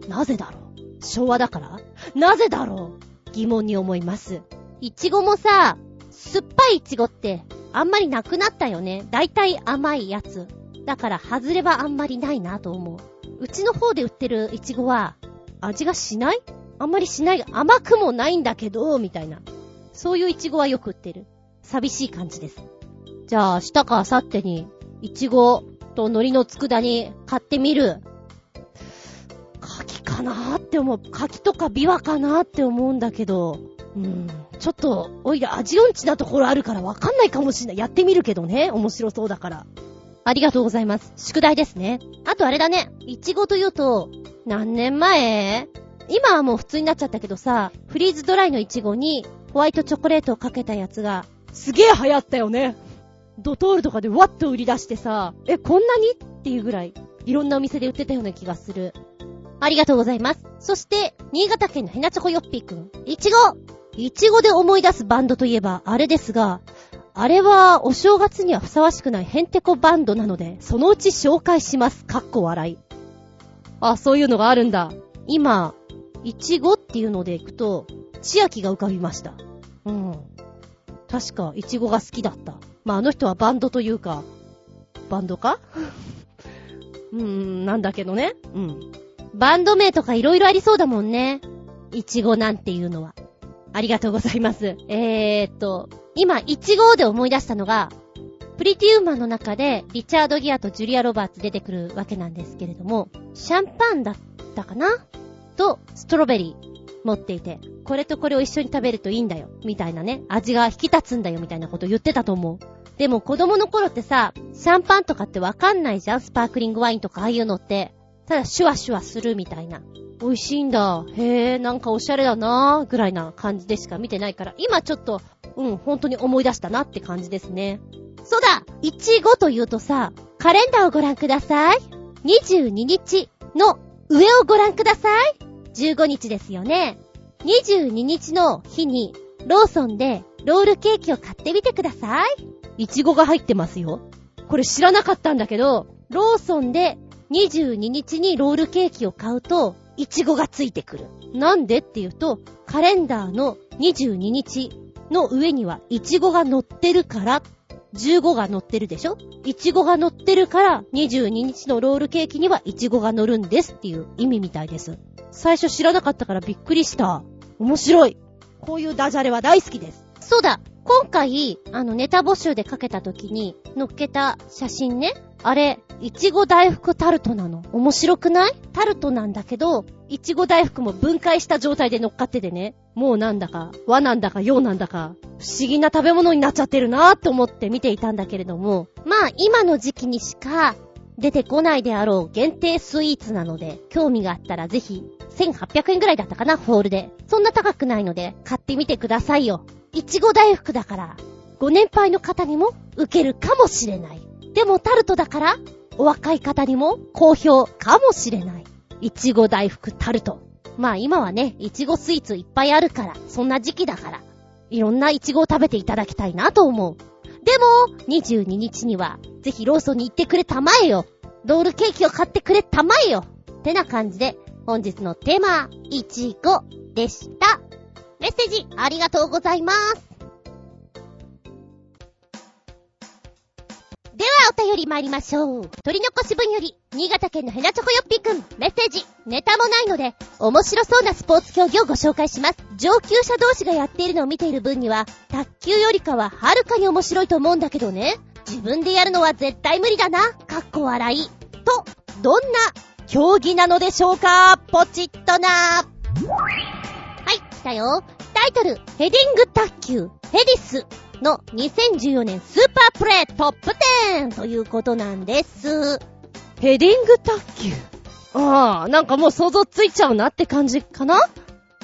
なぜだろう？昭和だから？なぜだろう？疑問に思います。いちごもさ、酸っぱいいちごってあんまりなくなったよね。だいたい甘いやつ。だから外れはあんまりないなと思う。うちの方で売ってるいちごは味がしない？あんまりしない。甘くもないんだけど、みたいな。そういういちごはよく売ってる。寂しい感じです。じゃあ、明日か明後日に、いちごと海苔の佃煮買ってみる。柿か。かなって思う。柿とか琵琶かなって思うんだけど、うん。ちょっと、おいら味音痴なところあるからわかんないかもしんない。やってみるけどね。面白そうだから。ありがとうございます。宿題ですね。あとあれだね。いちごというと、何年前？今はもう普通になっちゃったけどさ、フリーズドライのいちごにホワイトチョコレートをかけたやつが、すげえ流行ったよね。ドトールとかでワッと売り出してさ、え、こんなに？っていうぐらい、いろんなお店で売ってたような気がする。ありがとうございます。そして、新潟県のヘナチョコヨッピーくん。いちごいちごで思い出すバンドといえば、あれですが、あれは、お正月にはふさわしくないヘンテコバンドなので、そのうち紹介します。かっこ笑い。あ、そういうのがあるんだ。今、いちごっていうのでいくと、千秋が浮かびました。うん。確か、いちごが好きだった。まあ、あの人はバンドというか、バンドか？うーん、なんだけどね。うん。バンド名とか色々ありそうだもんね。いちごなんていうのは。ありがとうございます。えーっと、今、いちごで思い出したのが、プリティウーマンの中で、リチャード・ギアとジュリア・ロバーツ出てくるわけなんですけれども、シャンパンだったかな？と、ストロベリー持っていて、これとこれを一緒に食べるといいんだよ、みたいなね、味が引き立つんだよ、みたいなこと言ってたと思う。でも子供の頃ってさ、シャンパンとかってわかんないじゃん？スパークリングワインとかああいうのって。ただシュワシュワするみたいな。美味しいんだ。へえ、なんかおしゃれだなぐらいな感じでしか見てないから、今ちょっと、うん、本当に思い出したなって感じですね。そうだいちごというとさ、カレンダーをご覧ください。22日の上をご覧ください。15日ですよね。22日の日に、ローソンでロールケーキを買ってみてください。いちごが入ってますよ。これ知らなかったんだけど、ローソンで22日にロールケーキを買うと、いちごがついてくる。なんでっていうと、カレンダーの22日の上にはいちごが乗ってるから、15が乗ってるでしょ？いちごが乗ってるから、22日のロールケーキにはいちごが乗るんですっていう意味みたいです。最初知らなかったからびっくりした。面白い。こういうダジャレは大好きです。そうだ。今回、あの、ネタ募集でかけた時に、載っけた写真ね。あれ、いちご大福タルトなの？面白くない？タルトなんだけど、いちご大福も分解した状態で乗っかっててね。もうなんだか、和なんだか洋なんだか、不思議な食べ物になっちゃってるなーって思って見ていたんだけれども、まあ今の時期にしか出てこないであろう限定スイーツなので、興味があったらぜひ、1800円ぐらいだったかな、ホールで。そんな高くないので、買ってみてくださいよ。いちご大福だから、ご年配の方にも受けるかもしれない。でもタルトだから、お若い方にも好評かもしれない。いちご大福タルト。まあ今はね、いちごスイーツいっぱいあるから、そんな時期だから、いろんないちごを食べていただきたいなと思う。でも、22日には、ぜひローソンに行ってくれたまえよ。ロールケーキを買ってくれたまえよ。ってな感じで、本日のテーマ、いちごでした。メッセージありがとうございます。ではお便り参りましょう。取り残し分より、新潟県のヘナチョコヨッピーくん、メッセージ。ネタもないので、面白そうなスポーツ競技をご紹介します。上級者同士がやっているのを見ている分には、卓球よりかははるかに面白いと思うんだけどね。自分でやるのは絶対無理だな。かっこ笑い。と、どんな競技なのでしょうか？ポチッとな。はい、来たよ。タイトル、ヘディング卓球、ヘディスの2014年スーパープレイトップ10ということなんです。ヘディング卓球ああ、なんかもう想像ついちゃうなって感じかな？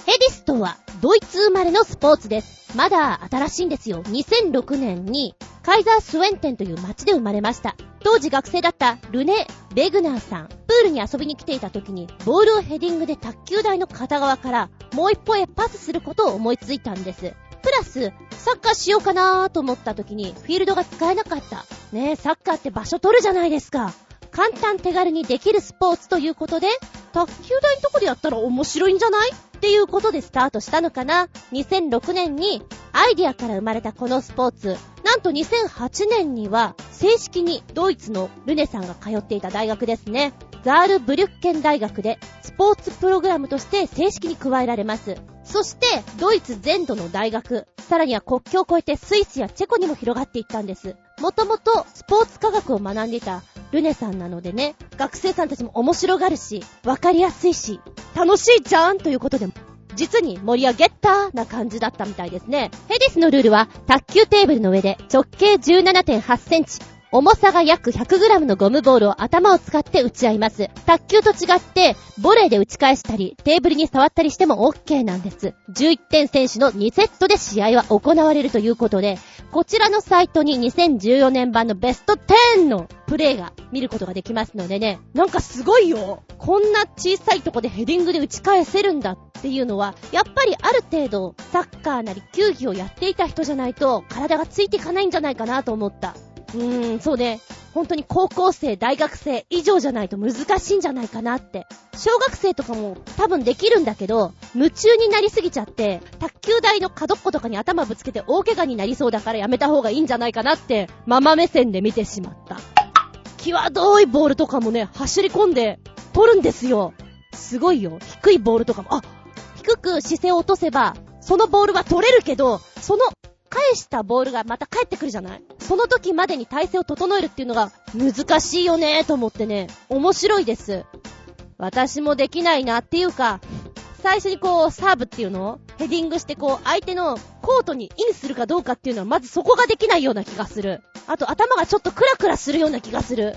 ヘディスとはドイツ生まれのスポーツです。まだ新しいんですよ。2006年にカイザースウェンテンという街で生まれました。当時学生だったルネ・ベグナーさん。プールに遊びに来ていた時に、ボールをヘディングで卓球台の片側からもう一歩へパスすることを思いついたんです。プラス、サッカーしようかなーと思った時に、フィールドが使えなかった。ねえ、サッカーって場所取るじゃないですか。簡単手軽にできるスポーツということで、卓球台のとこでやったら面白いんじゃない？っていうことでスタートしたのかな。2006年にアイディアから生まれたこのスポーツ。なんと2008年には正式にドイツのルネさんが通っていた大学ですね。ザールブリュッケン大学でスポーツプログラムとして正式に加えられます。そして、ドイツ全土の大学、さらには国境を越えてスイスやチェコにも広がっていったんです。もともとスポーツ科学を学んでいたルネさんなのでね、学生さんたちも面白がるし、わかりやすいし、楽しいじゃんということで、実に盛り上げたな感じだったみたいですね。ヘディスのルールは、卓球テーブルの上で直径17.8センチ、重さが約 100g のゴムボールを頭を使って打ち合います。卓球と違って、ボレーで打ち返したり、テーブルに触ったりしても OK なんです。11点選手の2セットで試合は行われるということで、こちらのサイトに2014年版のベスト10のプレイが見ることができますのでね、なんかすごいよこんな小さいとこでヘディングで打ち返せるんだっていうのは、やっぱりある程度サッカーなり球技をやっていた人じゃないと体がついていかないんじゃないかなと思った。うーん、そうね。本当に高校生、大学生以上じゃないと難しいんじゃないかなって。小学生とかも多分できるんだけど、夢中になりすぎちゃって、卓球台の角っことかに頭ぶつけて大怪我になりそうだからやめた方がいいんじゃないかなって、ママ目線で見てしまった。際どいボールとかもね、走り込んで、取るんですよ。すごいよ。低いボールとかも、あ、低く姿勢を落とせば、そのボールは取れるけど、その返したボールがまた返ってくるじゃない？その時までに体勢を整えるっていうのが難しいよねと思ってね、面白いです。私もできないなっていうか、最初にこう、サーブっていうの？をヘディングしてこう、相手のコートにインするかどうかっていうのはまずそこができないような気がする。あと頭がちょっとクラクラするような気がする。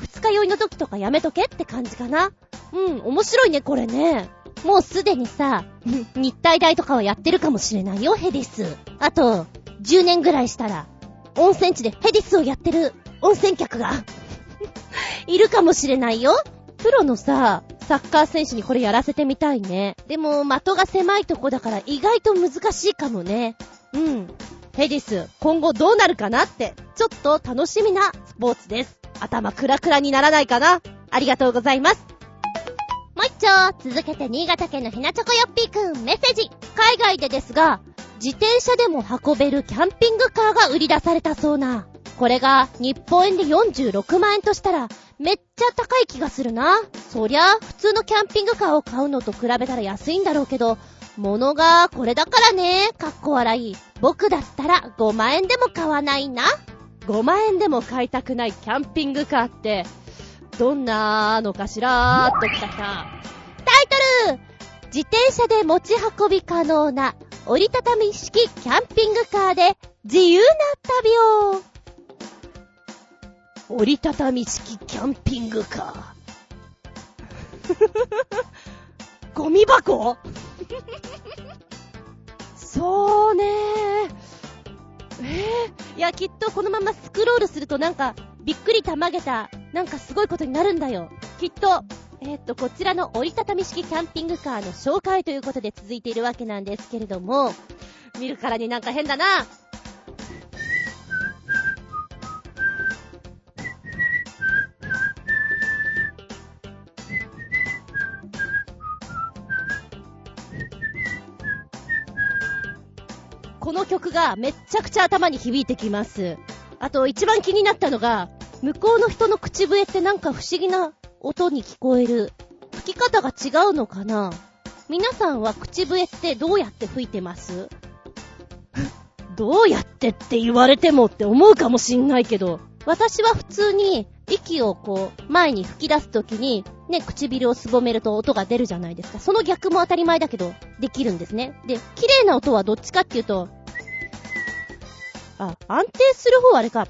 二日酔いの時とかやめとけって感じかな。うん、面白いね、これね。もうすでにさ、日体大とかはやってるかもしれないよ、ヘディス。あと、10年ぐらいしたら、温泉地でヘディスをやってる温泉客が いるかもしれないよ。プロのさ、サッカー選手にこれやらせてみたいね。でも、的が狭いとこだから意外と難しいかもね。うん。ヘディス、今後どうなるかなって、ちょっと楽しみなスポーツです。頭クラクラにならないかなありがとうございます。もう一丁、続けて新潟県のひなちょこよっぴーくん、メッセージ。海外でですが、自転車でも運べるキャンピングカーが売り出されたそうな。これが日本円で46万円としたらめっちゃ高い気がするな。そりゃ普通のキャンピングカーを買うのと比べたら安いんだろうけど、物がこれだからね、かっこ笑い。僕だったら5万円でも買わないな。5万円でも買いたくないキャンピングカーって、どんなのかしら？ーっときたきた。タイトル自転車で持ち運び可能な折りたたみ式キャンピングカーで自由な旅を。折りたたみ式キャンピングカー。ゴミ箱？そうねー。えー、いや、きっとこのままスクロールするとなんか、びっくりたまげた、なんかすごいことになるんだよ。きっと、えっと、こちらの折りたたみ式キャンピングカーの紹介ということで続いているわけなんですけれども、見るからになんか変だな。この曲がめっちゃくちゃ頭に響いてきます。あと一番気になったのが、向こうの人の口笛ってなんか不思議な音に聞こえる。吹き方が違うのかな？皆さんは口笛ってどうやって吹いてます？どうやってって言われてもって思うかもしんないけど、私は普通に息をこう前に吹き出すときにね、唇をすぼめると音が出るじゃないですか。その逆も当たり前だけど、できるんですね。で、綺麗な音はどっちかっていうと、あ、安定する方あれか。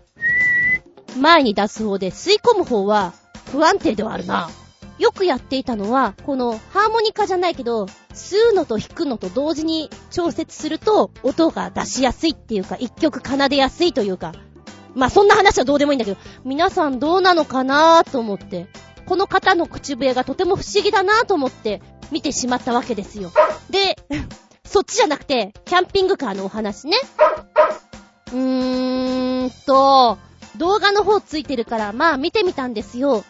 前に出す方で吸い込む方は不安定ではあるな。よくやっていたのは、このハーモニカじゃないけど、吸うのと弾くのと同時に調節すると、音が出しやすいっていうか、一曲奏でやすいというか、まあそんな話はどうでもいいんだけど、皆さんどうなのかなと思って、この方の口笛がとても不思議だなと思って見てしまったわけですよ。で、そっちじゃなくて、キャンピングカーのお話ね。うーんと、動画の方ついてるから、まあ見てみたんですよ。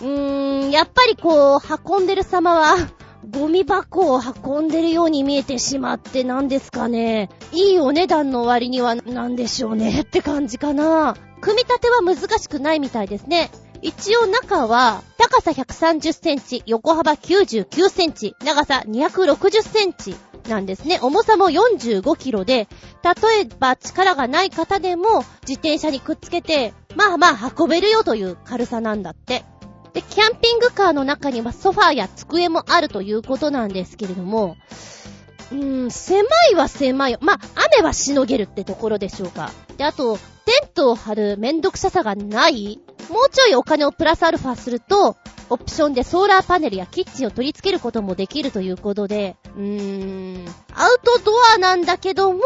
うーん、やっぱりこう、運んでる様は、ゴミ箱を運んでるように見えてしまってなんですかね。いいお値段の割にはなんでしょうねって感じかな。組み立ては難しくないみたいですね。一応中は、高さ130センチ、横幅99センチ、長さ260センチなんですね。重さも45キロで、例えば力がない方でも自転車にくっつけて、まあまあ運べるよという軽さなんだって。で、キャンピングカーの中にはソファーや机もあるということなんですけれども、うーん、狭いは狭い。まあ、雨はしのげるってところでしょうか。で、あと、テントを張るめんどくささがないもうちょいお金をプラスアルファすると、オプションでソーラーパネルやキッチンを取り付けることもできるということで、うーん、アウトドアなんだけども、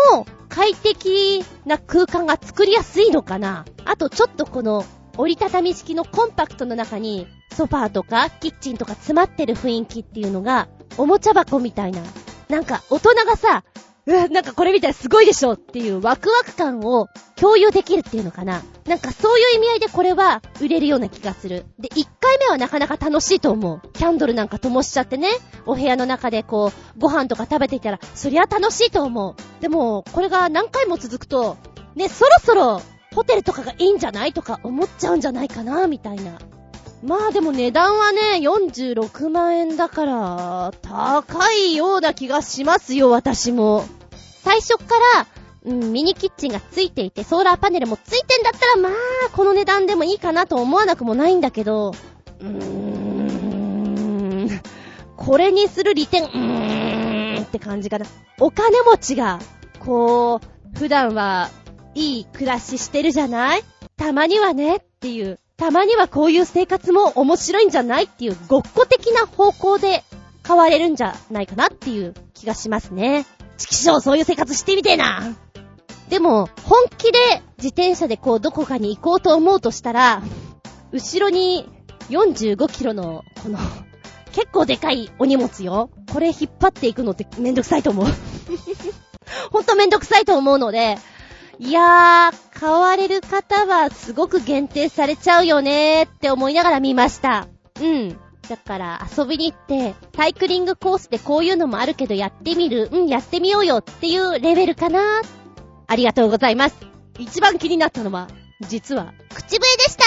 快適な空間が作りやすいのかなあとちょっとこの折りたたみ式のコンパクトの中にソファーとかキッチンとか詰まってる雰囲気っていうのがおもちゃ箱みたいな。なんか大人がさ、うわ、なんかこれみたいすごいでしょっていうワクワク感を共有できるっていうのかな。なんかそういう意味合いでこれは売れるような気がする。で、1回目はなかなか楽しいと思う。キャンドルなんか灯しちゃってね、お部屋の中でこう、ご飯とか食べていたら、そりゃ楽しいと思う。でも、これが何回も続くと、ね、そろそろ、ホテルとかがいいんじゃないとか思っちゃうんじゃないかな、みたいな。まあでも値段はね、46万円だから、高いような気がしますよ、私も。最初から、うん、ミニキッチンがついていて、ソーラーパネルもついてんだったら、まあ、この値段でもいいかなと思わなくもないんだけど、うーん、これにする利点、うーんって感じかな。お金持ちが、こう、普段は、いい暮らししてるじゃない？たまにはねっていう、たまにはこういう生活も面白いんじゃないっていうごっこ的な方向で変われるんじゃないかなっていう気がしますね。チキショーそういう生活してみてえな。でも、本気で自転車でこうどこかに行こうと思うとしたら、後ろに45キロの、この、結構でかいお荷物よ。これ引っ張っていくのってめんどくさいと思う。ほんとめんどくさいと思うので、いやー、買われる方はすごく限定されちゃうよねーって思いながら見ました。うん。だから遊びに行って、サイクリングコースでこういうのもあるけどやってみるうん、やってみようよっていうレベルかな。ありがとうございます。一番気になったのは、実は、口笛でした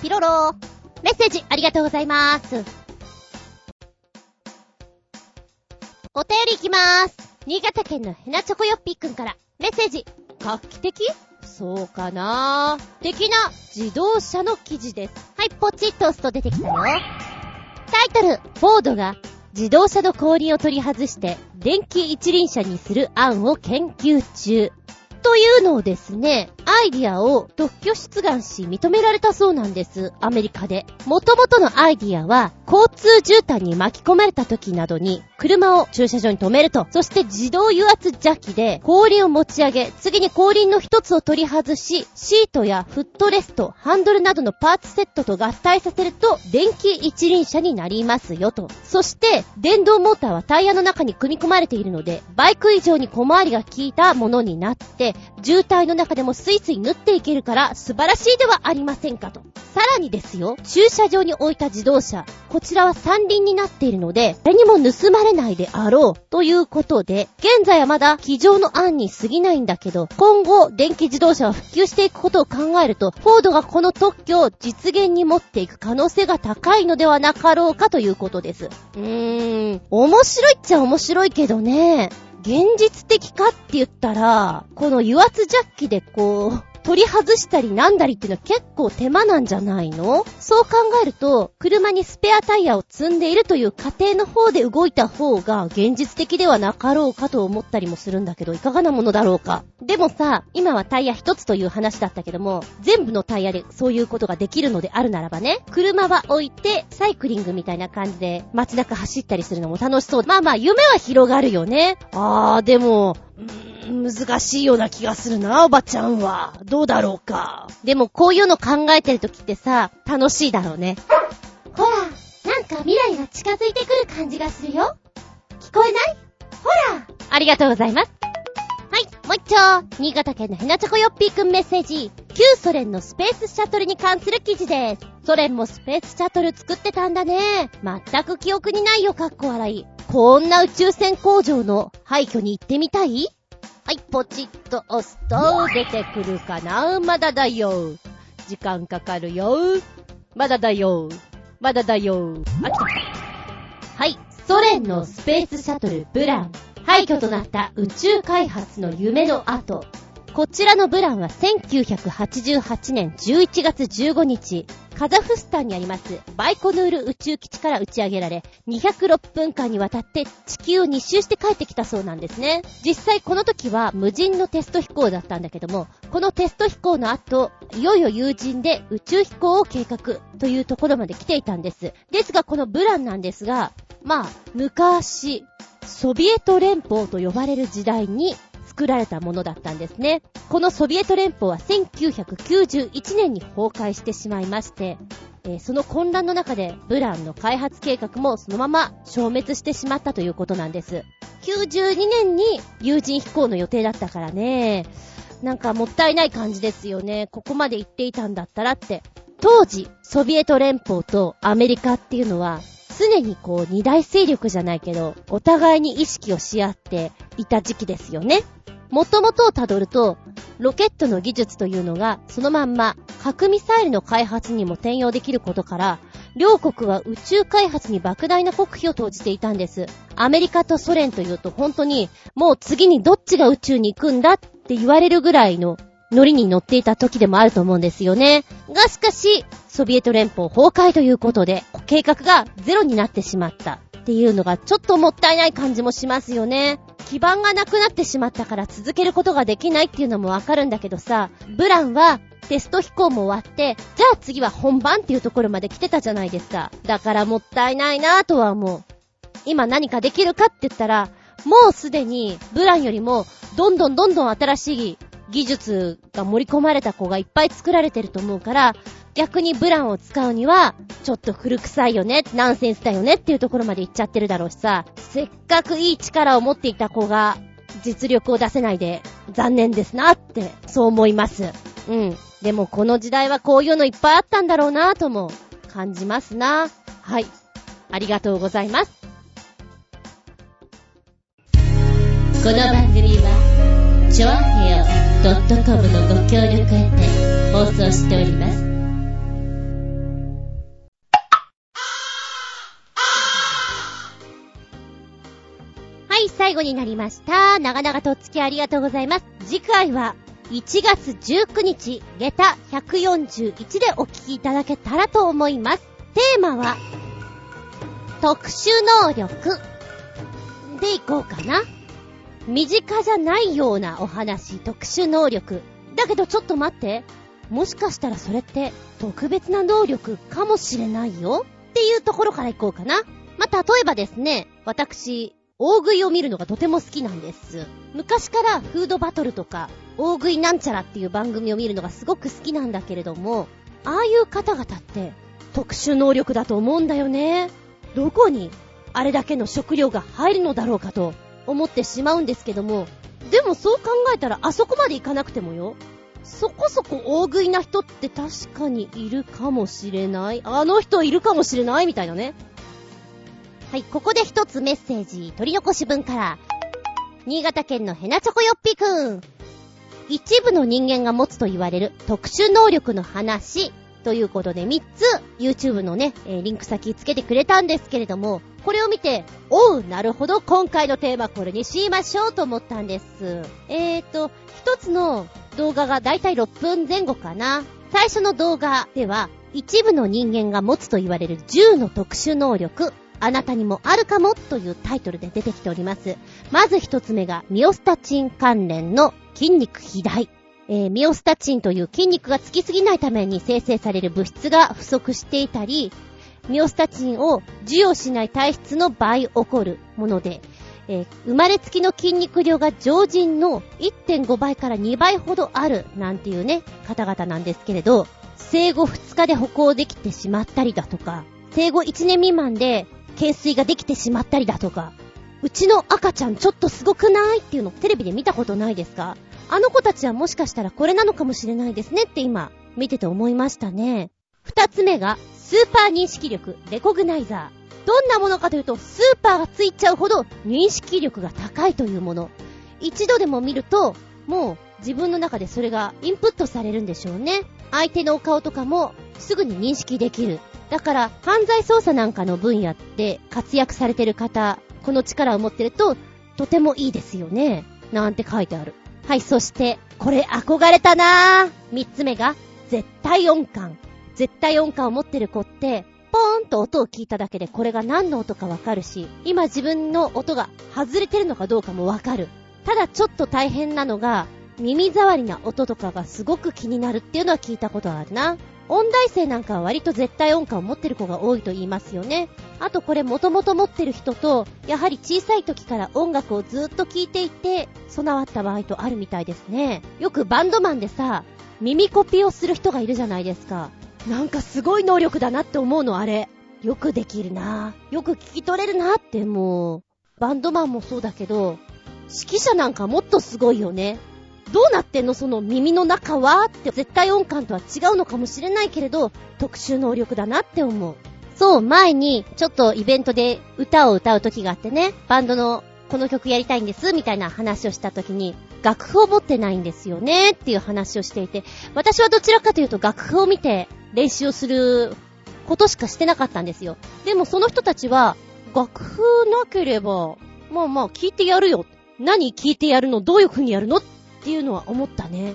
ピロロメッセージありがとうございます。お便りいきまーす。新潟県のヘナチョコヨッピーくんからメッセージ。画期的？そうかな的な自動車の記事です。はい、ポチッと押すと出てきたよ。タイトル、フォードが自動車の後輪を取り外して電気一輪車にする案を研究中。というのをですね、アイディアを特許出願し認められたそうなんです。アメリカで。元々のアイディアは、交通渋滞に巻き込まれた時などに、車を駐車場に止めると、そして自動油圧ジャッキで後輪を持ち上げ、次に後輪の一つを取り外し、シートやフットレスト、ハンドルなどのパーツセットと合体させると、電気一輪車になりますよと。そして、電動モーターはタイヤの中に組み込まれているので、バイク以上に小回りが効いたものになって、渋滞の中でもスイスイ縫っていけるから素晴らしいではありませんかと。さらにですよ、駐車場に置いた自動車、こちらは三輪になっているので、誰にも盗まれないであろうということで、現在はまだ机上の案に過ぎないんだけど、今後電気自動車は普及していくことを考えると、フォードがこの特許を実現に持っていく可能性が高いのではなかろうかということです。うーん、面白いっちゃ面白いけどね、現実的かって言ったら、この油圧ジャッキでこう、取り外したりなんだりっていうのは結構手間なんじゃないの？そう考えると、車にスペアタイヤを積んでいるという過程の方で動いた方が現実的ではなかろうかと思ったりもするんだけど、いかがなものだろうか？でもさ、今はタイヤ一つという話だったけども、全部のタイヤでそういうことができるのであるならばね、車は置いて、サイクリングみたいな感じで街中走ったりするのも楽しそう。まあまあ、夢は広がるよね。あー、でも、うーん、難しいような気がするな、おばちゃんは。どうだろうか。でもこういうの考えてる時ってさ、楽しいだろうね。ほら、なんか未来が近づいてくる感じがするよ。聞こえない？ほらありがとうございます。はい、もう一丁。新潟県のヘナチョコヨッピーくんメッセージ。旧ソ連のスペースシャトルに関する記事です。ソ連もスペースシャトル作ってたんだね。全く記憶にないよ、かっこ笑い。こんな宇宙船工場の廃墟に行ってみたい？はい、ポチッと押すと出てくるかな？まだだよ。時間かかるよ。まだだよ。まだだよ。あ、来た。はい、ソ連のスペースシャトルブラン。廃墟となった宇宙開発の夢の後。こちらのブランは1988年11月15日、カザフスタンにありますバイコヌール宇宙基地から打ち上げられ、206分間にわたって地球を2周して帰ってきたそうなんですね。実際この時は無人のテスト飛行だったんだけども、このテスト飛行の後、いよいよ友人で宇宙飛行を計画というところまで来ていたんです。ですがこのブランなんですが、まあ、昔、ソビエト連邦と呼ばれる時代に作られたものだったんですね。このソビエト連邦は1991年に崩壊してしまいまして、えー、その混乱の中でブランの開発計画もそのまま消滅してしまったということなんです。92年に有人飛行の予定だったからね、なんかもったいない感じですよね。ここまで行っていたんだったらって。当時、ソビエト連邦とアメリカっていうのは、常にこう二大勢力じゃないけど、お互いに意識をし合っていた時期ですよね。もともとをたどると、ロケットの技術というのが、そのまんま核ミサイルの開発にも転用できることから、両国は宇宙開発に莫大な国費を投じていたんです。アメリカとソ連というと本当に、もう次にどっちが宇宙に行くんだって言われるぐらいのノリに乗っていた時でもあると思うんですよね。がしかし、ソビエト連邦崩壊ということで、計画がゼロになってしまったっていうのがちょっともったいない感じもしますよね。基盤がなくなってしまったから続けることができないっていうのもわかるんだけどさ、ブランはテスト飛行も終わって、じゃあ次は本番っていうところまで来てたじゃないですか。だからもったいないなぁとは思う。今何かできるかって言ったら、もうすでにブランよりもどんどんどんどん新しい技術が盛り込まれた子がいっぱい作られてると思うから、逆にブランを使うには、ちょっと古臭いよね、ナンセンスだよねっていうところまで行っちゃってるだろうしさ、せっかくいい力を持っていた子が、実力を出せないで、残念ですなって、そう思います。うん。でもこの時代はこういうのいっぱいあったんだろうなとも、感じますな。はい。ありがとうございます。この番組は、ちょあへよ .com のご協力へて放送しております。最後になりました。長々とお付き合いありがとうございます。次回は1月19日、下駄141でお聞きいただけたらと思います。テーマは、特殊能力でいこうかな。身近じゃないようなお話、特殊能力。だけどちょっと待って。もしかしたらそれって特別な能力かもしれないよっていうところからいこうかな。まあ、例えばですね、私、大食いを見るのがとても好きなんです。昔からフードバトルとか、大食いなんちゃらっていう番組を見るのがすごく好きなんだけれども、ああいう方々って特殊能力だと思うんだよね。どこにあれだけの食料が入るのだろうかと思ってしまうんですけども、でもそう考えたらあそこまで行かなくてもよ。そこそこ大食いな人って確かにいるかもしれない。あの人いるかもしれないみたいなね。はい、ここで一つメッセージ、取り残し分から。新潟県のヘナチョコヨッピーくん。一部の人間が持つと言われる特殊能力の話ということで3つ YouTube のね、えー、リンク先つけてくれたんですけれども、これを見て、おう、なるほど、今回のテーマこれにしましょうと思ったんです。えーと、一つの動画がだいたい6分前後かな。最初の動画では、一部の人間が持つと言われる10の特殊能力あなたにもあるかもというタイトルで出てきております。まず一つ目が、ミオスタチン関連の筋肉肥大。えー、ミオスタチンという筋肉がつきすぎないために生成される物質が不足していたり、ミオスタチンを授与しない体質の場合起こるもので、えー、生まれつきの筋肉量が常人の1.5倍から2倍ほどあるなんていうね、方々なんですけれど、生後2日で歩行できてしまったりだとか、生後1年未満で懸垂ができてしまったりだとか、うちの赤ちゃんちょっとすごくない？っていうのテレビで見たことないですか？あの子たちはもしかしたらこれなのかもしれないですねって今、見てて思いましたね。二つ目が、スーパー認識力、レコグナイザー。どんなものかというと、スーパーがついちゃうほど認識力が高いというもの。一度でも見ると、もう自分の中でそれがインプットされるんでしょうね。相手のお顔とかもすぐに認識できる。だから、犯罪捜査なんかの分野で活躍されてる方、この力を持ってると、とてもいいですよね。なんて書いてある。はい、そして、これ憧れたなぁ。三つ目が、絶対音感。絶対音感を持ってる子って、ポーンと音を聞いただけでこれが何の音かわかるし、今自分の音が外れてるのかどうかもわかる。ただちょっと大変なのが、耳障りな音とかがすごく気になるっていうのは聞いたことあるな。音大生なんかは割と絶対音感を持ってる子が多いと言いますよね。あとこれもともと持ってる人と、やはり小さい時から音楽をずっと聴いていて、備わった場合とあるみたいですね。よくバンドマンでさ、耳コピをする人がいるじゃないですか。なんかすごい能力だなって思うのあれ。よくできるなよく聞き取れるなってもう、バンドマンもそうだけど、指揮者なんかもっとすごいよね。どうなってんの？その耳の中は？って絶対音感とは違うのかもしれないけれど、特殊能力だなって思う。そう、前に、ちょっとイベントで歌を歌う時があってね、バンドのこの曲やりたいんです、みたいな話をした時に、楽譜を持ってないんですよね、っていう話をしていて、私はどちらかというと楽譜を見て練習をすることしかしてなかったんですよ。でもその人たちは、楽譜なければ、まあまあ聞いてやるよ。何聞いてやるの？どういう風にやるの？っっていうのは思ったね。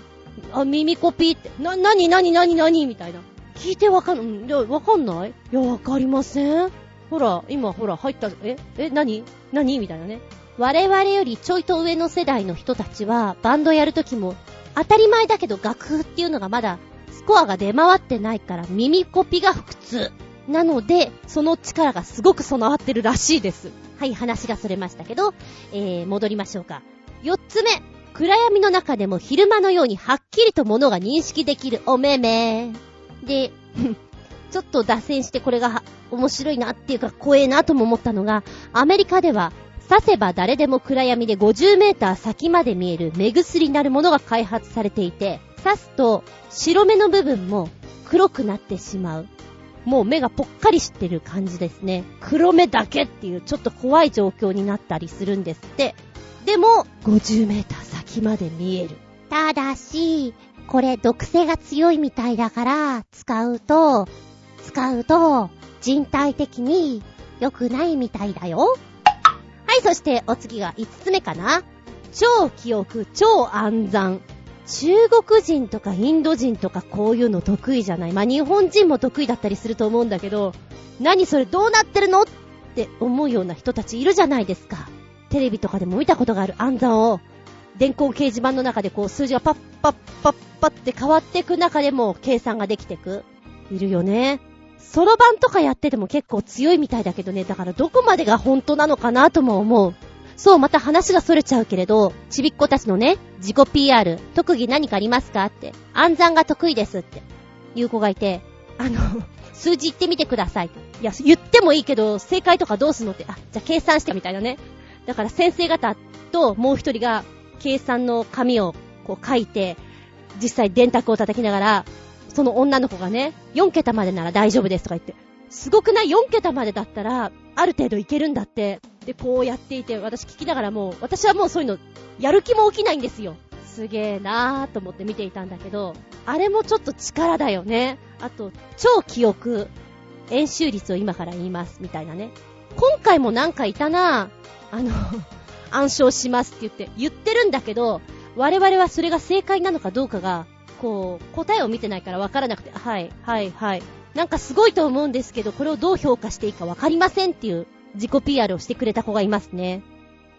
あ、耳コピーって、な、なになになになにみたいな。聞いてわかん、いや、わかんない？いや、わかりません？ほら、今、ほら、入った、ええ、なになにみたいなね。我々よりちょいと上の世代の人たちは、バンドやるときも、当たり前だけど楽譜っていうのがまだ、スコアが出回ってないから、耳コピが普通。なので、その力がすごく備わってるらしいです。はい、話がそれましたけど、えー、戻りましょうか。四つ目。暗闇の中でも昼間のようにはっきりと物が認識できるおめめ。で、ちょっと脱線してこれが面白いなっていうか怖えなとも思ったのが、アメリカでは刺せば誰でも暗闇で50メーター先まで見える目薬になるものが開発されていて、刺すと白目の部分も黒くなってしまう。もう目がぽっかりしてる感じですね。黒目だけっていうちょっと怖い状況になったりするんですって。でも、50メーター先まで見える。ただし、これ毒性が強いみたいだから、使うと、使うと、人体的に良くないみたいだよ。はい、そしてお次が5つ目かな。超記憶、超暗算。中国人とかインド人とかこういうの得意じゃない。まあ、日本人も得意だったりすると思うんだけど、何それどうなってるの？って思うような人たちいるじゃないですか。テレビとかでも見たことがある暗算を、電光掲示板の中でこう数字がパッパッパッパって変わっていく中でも計算ができてく。いるよね。ソロ版とかやってても結構強いみたいだけどね、だからどこまでが本当なのかなとも思う。そう、また話が逸れちゃうけれど、ちびっ子たちのね、自己 PR、特技何かありますかって、暗算が得意ですって、いう子がいて、あの、数字言ってみてください。いや、言ってもいいけど、正解とかどうすんのって、あ、じゃあ計算してみたいなね。だから先生方ともう一人が計算の紙をこう書いて、実際電卓を叩きながら、その女の子がね、4桁までなら大丈夫ですとか言って、すごくない ?4 桁までだったら、ある程度いけるんだって。で、こうやっていて、私聞きながらもう、私はもうそういうの、やる気も起きないんですよ。すげえなーと思って見ていたんだけど、あれもちょっと力だよね。あと、超記憶、演習率を今から言います、みたいなね。今回もなんかいたなぁあの 暗唱しますって言って、言ってるんだけど、我々はそれが正解なのかどうかが、こう、答えを見てないからわからなくて、はい、はい、はい。なんかすごいと思うんですけど、これをどう評価していいかわかりませんっていう自己 PR をしてくれた子がいますね。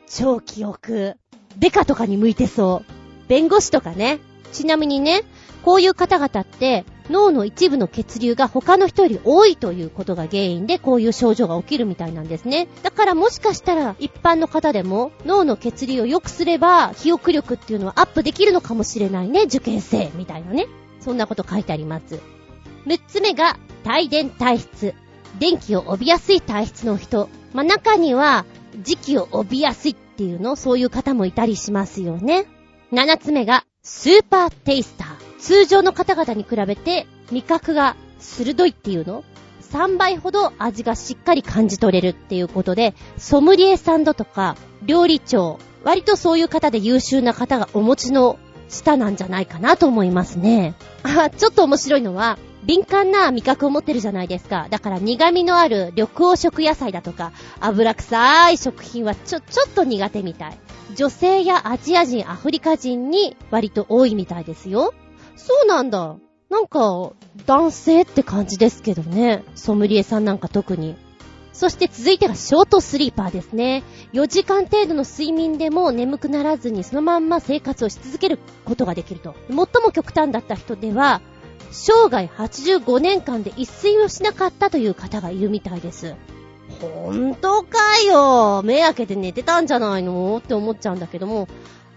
超記憶。デカとかに向いてそう。弁護士とかね。ちなみにね、こういう方々って脳の一部の血流が他の人より多いということが原因でこういう症状が起きるみたいなんですね。だからもしかしたら一般の方でも脳の血流を良くすれば記憶力っていうのはアップできるのかもしれないね、受験生みたいなね。そんなこと書いてあります。6つ目が帯電体質。電気を帯びやすい体質の人。まあ、中には磁気を帯びやすいっていうの、そういう方もいたりしますよね。7つ目がスーパーテイスター。通常の方々に比べて味覚が鋭いっていうの ?3 倍ほど味がしっかり感じ取れるっていうことで、ソムリエサンドとか料理長、割とそういう方で優秀な方がお持ちの舌なんじゃないかなと思いますね。あ、ちょっと面白いのは、敏感な味覚を持ってるじゃないですか。だから苦味のある緑黄色野菜だとか、油臭い食品はちょ、ちょっと苦手みたい。女性やアジア人、アフリカ人に割と多いみたいですよ。そうなんだ。なんか、男性って感じですけどね。ソムリエさんなんか特に。そして続いてがショートスリーパーですね。4時間程度の睡眠でも眠くならずにそのまんま生活をし続けることができると。最も極端だった人では、生涯85年間で一睡をしなかったという方がいるみたいです。ほんとかよ目開けて寝てたんじゃないの？って思っちゃうんだけども、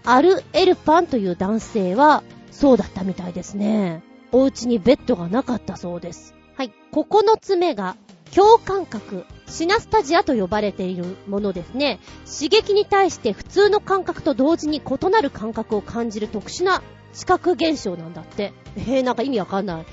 アル・エルパンという男性は、そうだったみたいですね。お家にベッドがなかったそうです。はい。9つ目が、共感覚。シナスタジアと呼ばれているものですね。刺激に対して普通の感覚と同時に異なる感覚を感じる特殊な視覚現象なんだって。えー、なんか意味わかんない。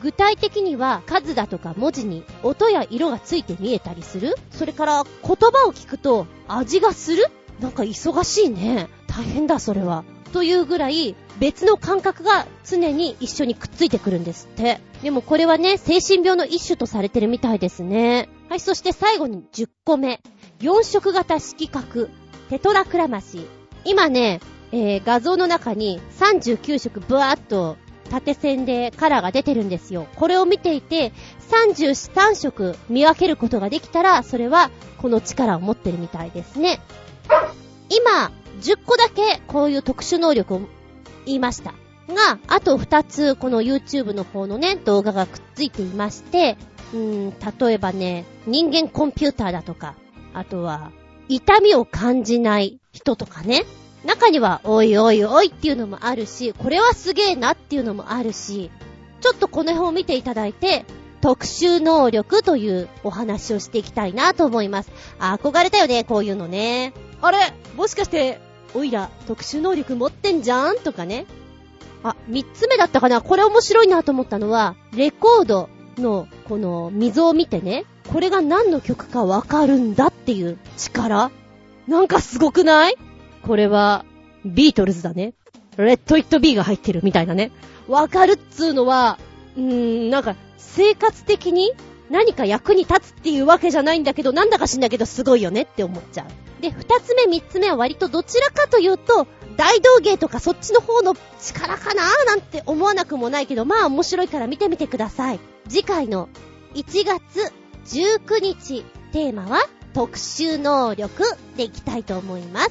具体的には数だとか文字に音や色がついて見えたりするそれから言葉を聞くと味がするなんか忙しいね。大変だ、それは。というぐらい別の感覚が常に一緒にくっついてくるんですって。でもこれはね、精神病の一種とされてるみたいですね。はい、そして最後に10個目。4色型色覚、テトラクラマシ。今ね、えー、画像の中に39色ブワーっと縦線でカラーが出てるんですよ。これを見ていて、33色見分けることができたら、それはこの力を持ってるみたいですね。今、10個だけこういう特殊能力を言いました。が、あと2つ、この YouTube の方のね、動画がくっついていまして、うーん、例えばね、人間コンピューターだとか、あとは、痛みを感じない人とかね。中には、おいおいおいっていうのもあるし、これはすげえなっていうのもあるし、ちょっとこの辺を見ていただいて、特殊能力というお話をしていきたいなと思います。憧れたよね、こういうのね。あれ？もしかして、おいら、特殊能力持ってんじゃん？とかね。あ、三つ目だったかなこれ面白いなと思ったのは、レコードの、この、溝を見てね、これが何の曲かわかるんだっていう力なんかすごくない？これは、ビートルズだね。レッド・イット・ビーが入ってるみたいなね。わかるっつうのは、うーん、なんか、生活的に何か役に立つっていうわけじゃないんだけど、なんだか知んだけどすごいよねって思っちゃう。で、二つ目、三つ目は割とどちらかというと、大道芸とかそっちの方の力かなーなんて思わなくもないけど、まあ面白いから見てみてください。次回の1月19日、テーマは特殊能力でいきたいと思います。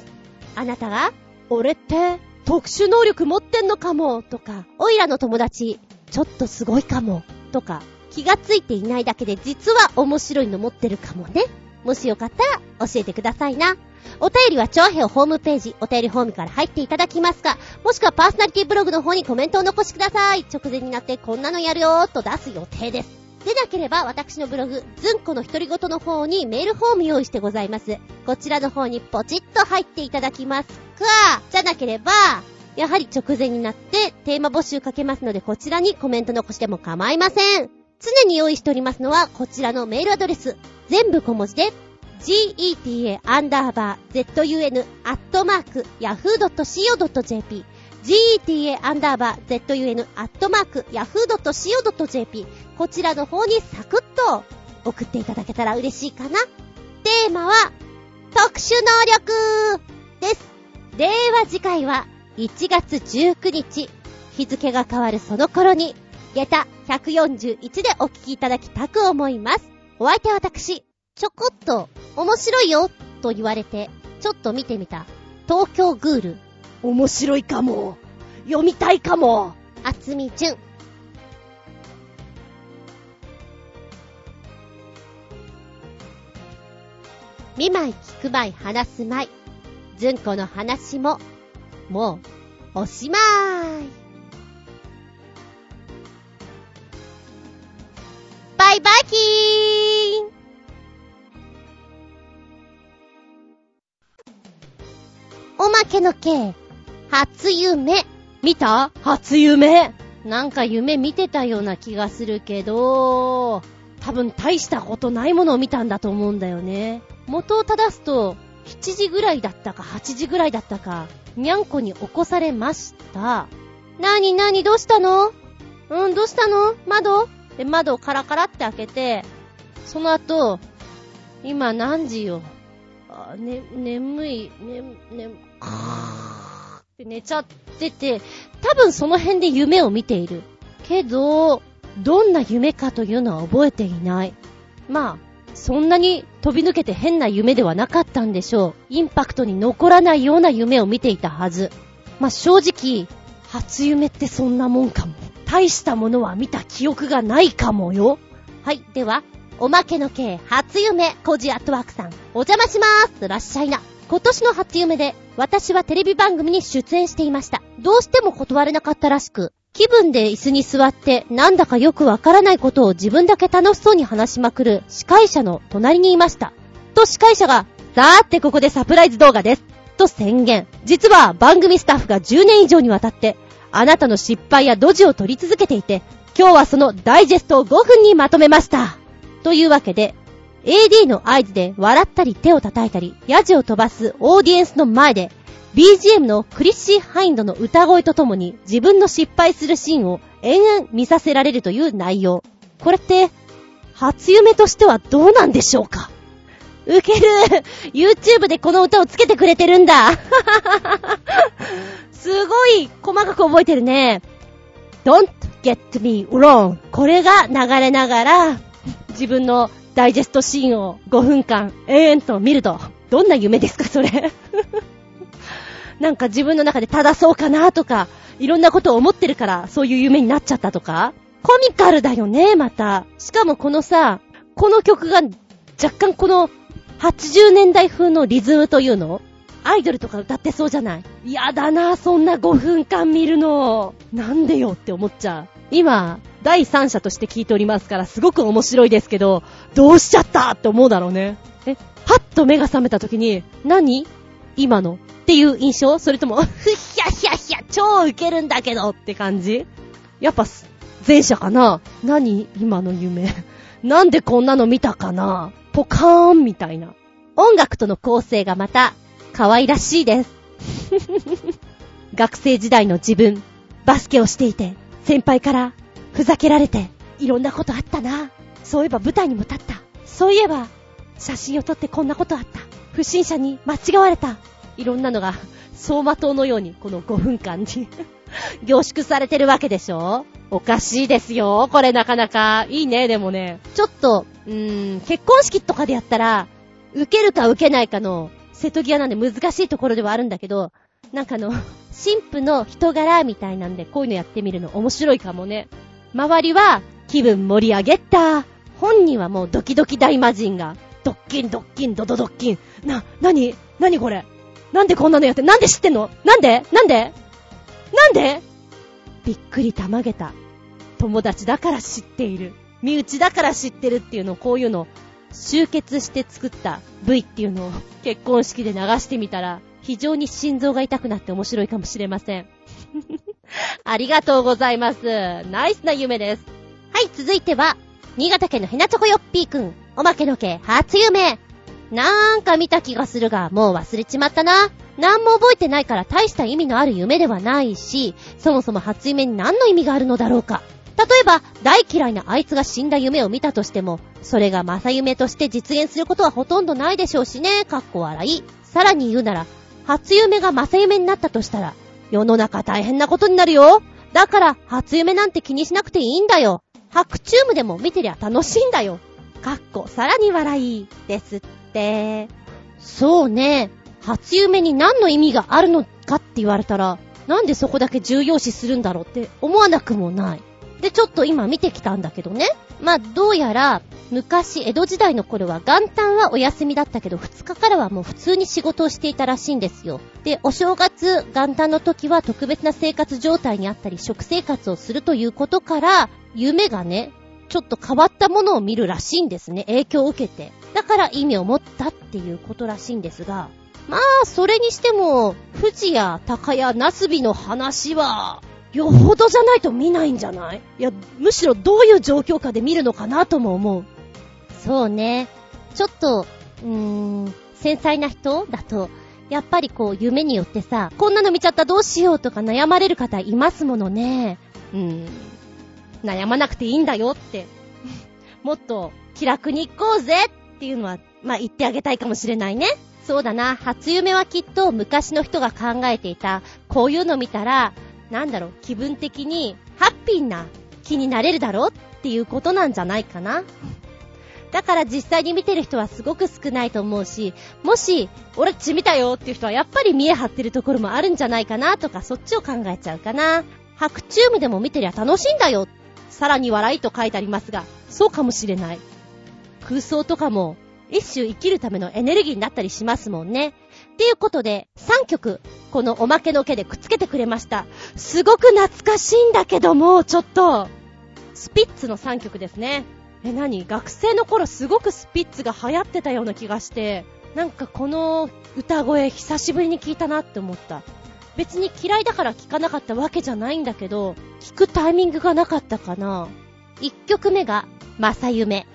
あなたが、俺って、特殊能力持ってんのかも、とか、おいらの友達、ちょっとすごいかも、とか、気がついていないだけで実は面白いの持ってるかもね。もしよかったら教えてくださいな。お便りは超平ホームページ、お便りフォームから入っていただきますか、もしくはパーソナリティブログの方にコメントを残しください。直前になってこんなのやるよーと出す予定です。でなければ私のブログ、ずんこの独り言の方にメールフォーム用意してございます。こちらの方にポチッと入っていただきますか、じゃなければ、やはり直前になってテーマ募集かけますのでこちらにコメント残しても構いません。常に用意しておりますのはこちらのメールアドレス。全部小文字で、geta__zun__yahoo.co.jp geta__zun__yahoo.co.jp こちらの方にサクッと送っていただけたら嬉しいかな。テーマは、特殊能力です。令和次回は1月19日、日付が変わるその頃に、下駄141でお聞きいただきたく思います。お相手は私、ちょこっと面白いよと言われて、ちょっと見てみた。東京グール面白いかも。読みたいかも。あつみじゅん。見舞い聞く舞い話す舞い。ずんこの話も、もう、おしまーい。バイバイキーンおまけのけ、初夢。見た？初夢？なんか夢見てたような気がするけど、多分大したことないものを見たんだと思うんだよね。元を正すと、7時ぐらいだったか8時ぐらいだったか、にゃんこに起こされました。なになにどうしたの？うん、どうしたの？窓？で、窓をカラカラって開けて、その後、今何時よ。あ、ね、眠い、ね、ね、って寝ちゃってて、多分その辺で夢を見ている。けど、どんな夢かというのは覚えていない。まあ、そんなに飛び抜けて変な夢ではなかったんでしょう。インパクトに残らないような夢を見ていたはず。まあ、正直、初夢ってそんなもんかも。大したものは見た記憶がないかもよ。はい、では、おまけの系初夢、コジアットワークさん、お邪魔しまーす。らっしゃいな。今年の初夢で、私はテレビ番組に出演していました。どうしても断れなかったらしく、気分で椅子に座って、なんだかよくわからないことを自分だけ楽しそうに話しまくる司会者の隣にいました。と司会者が、さーってここでサプライズ動画です。と宣言。実は番組スタッフが10年以上にわたって、あなたの失敗やドジを取り続けていて、今日はそのダイジェストを5分にまとめました。というわけで、AD の合図で笑ったり手を叩いたり、ヤジを飛ばすオーディエンスの前で、BGM のクリッシー・ハインドの歌声とともに自分の失敗するシーンを延々見させられるという内容。これって、初夢としてはどうなんでしょうか？ウケる !YouTube でこの歌をつけてくれてるんだすごい細かく覚えてるね。Don't get me wrong. これが流れながら、自分のダイジェストシーンを5分間延々と見ると。どんな夢ですか、それ？なんか自分の中で正そうかなとか、いろんなことを思ってるから、そういう夢になっちゃったとか。コミカルだよね、また。しかもこのさ、この曲が若干この80年代風のリズムというのアイドルとか歌ってそうじゃない？嫌だな、そんな5分間見るの。なんでよって思っちゃう。今、第三者として聞いておりますから、すごく面白いですけど、どうしちゃったって思うだろうね。え、パッと目が覚めた時に、何？今のっていう印象？それとも、ふっひゃひゃひゃ、超ウケるんだけどって感じ？やっぱ、前者かな？何？今の夢。なんでこんなの見たかな？ポカーンみたいな。音楽との構成がまた、可愛らしいです。学生時代の自分、バスケをしていて、先輩からふざけられて、いろんなことあったな。そういえば舞台にも立った。そういえば、写真を撮ってこんなことあった。不審者に間違われた。いろんなのが、走馬灯のように、この5分間に 凝縮されてるわけでしょおかしいですよ。これなかなか。いいね、でもね。ちょっと、うーん、結婚式とかでやったら、受けるか受けないかの、瀬戸際なんで難しいところではあるんだけど、なんかあの、神父の人柄みたいなんで、こういうのやってみるの面白いかもね。周りは、気分盛り上げた。本人はもうドキドキ大魔人が、ドッキンドッキンドドドッキン。な、なになにこれ？なんでこんなのやって、なんで知ってんの？なんで？なんで？なんで？びっくりたまげた。友達だから知っている。身内だから知ってるっていうの、こういうの、集結して作った V っていうのを結婚式で流してみたら、非常に心臓が痛くなって面白いかもしれません。ありがとうございます。ナイスな夢です。はい、続いては、新潟県のヘナチョコヨッピーくん。おまけの毛、初夢。なんか見た気がするが、もう忘れちまったな。なんも覚えてないから大した意味のある夢ではないし、そもそも初夢に何の意味があるのだろうか。例えば、大嫌いなあいつが死んだ夢を見たとしても、それが正夢として実現することはほとんどないでしょうしね、かっこ笑い。さらに言うなら、初夢が正夢になったとしたら、世の中大変なことになるよ。だから、初夢なんて気にしなくていいんだよ。白チュームでも見てりゃ楽しいんだよ。かっこ、さらに笑い、ですって。そうね。初夢に何の意味があるのかって言われたら、なんでそこだけ重要視するんだろうって思わなくもない。で、ちょっと今見てきたんだけどね。まあ、どうやら、昔、江戸時代の頃は元旦はお休みだったけど、2日からはもう普通に仕事をしていたらしいんですよ。で、お正月、元旦の時は特別な生活状態にあったり、食生活をするということから、夢がね、ちょっと変わったものを見るらしいんですね。影響を受けて。だから意味を持ったっていうことらしいんですが、まあ、それにしても、富士や高屋、ナスビの話は、よほどじゃないと見ないんじゃない？いや、むしろどういう状況下で見るのかなとも思う。そうね。ちょっと、うーん、繊細な人だと、やっぱりこう夢によってさ、こんなの見ちゃったどうしようとか悩まれる方いますものね。うーん。悩まなくていいんだよって。もっと気楽に行こうぜっていうのは、まあ、言ってあげたいかもしれないね。そうだな、初夢はきっと昔の人が考えていた、こういうの見たら、なんだろう、気分的にハッピーな気になれるだろうっていうことなんじゃないかな。だから実際に見てる人はすごく少ないと思うし、もし、俺血見たよっていう人はやっぱり見え張ってるところもあるんじゃないかなとか、そっちを考えちゃうかな。白チュームでも見てりゃ楽しいんだよ。さらに笑いと書いてありますが、そうかもしれない。空想とかも、一種生きるためのエネルギーになったりしますもんね。っていうことで、3曲、このおまけの毛でくっつけてくれました。すごく懐かしいんだけども、ちょっと、スピッツの3曲ですね。え、何？学生の頃すごくスピッツが流行ってたような気がして、なんかこの歌声久しぶりに聞いたなって思った。別に嫌いだから聞かなかったわけじゃないんだけど、聞くタイミングがなかったかな。1曲目が、正夢。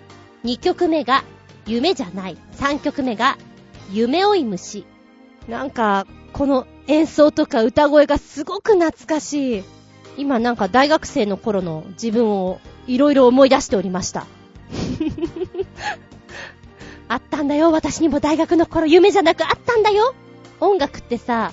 2曲目が、夢じゃない。3曲目が、夢追い虫。なんか、この演奏とか歌声がすごく懐かしい。今なんか大学生の頃の自分をいろいろ思い出しておりました。あったんだよ、私にも大学の頃夢じゃなくあったんだよ。音楽ってさ、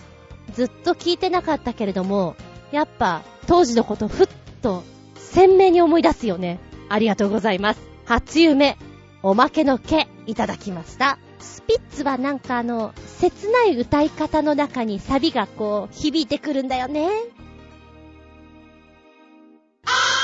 ずっと聴いてなかったけれども、やっぱ当時のことふっと鮮明に思い出すよね。ありがとうございます。初夢、おまけの毛、いただきました。スピッツはなんかあの、切ない歌い方の中にサビがこう、響いてくるんだよね。あ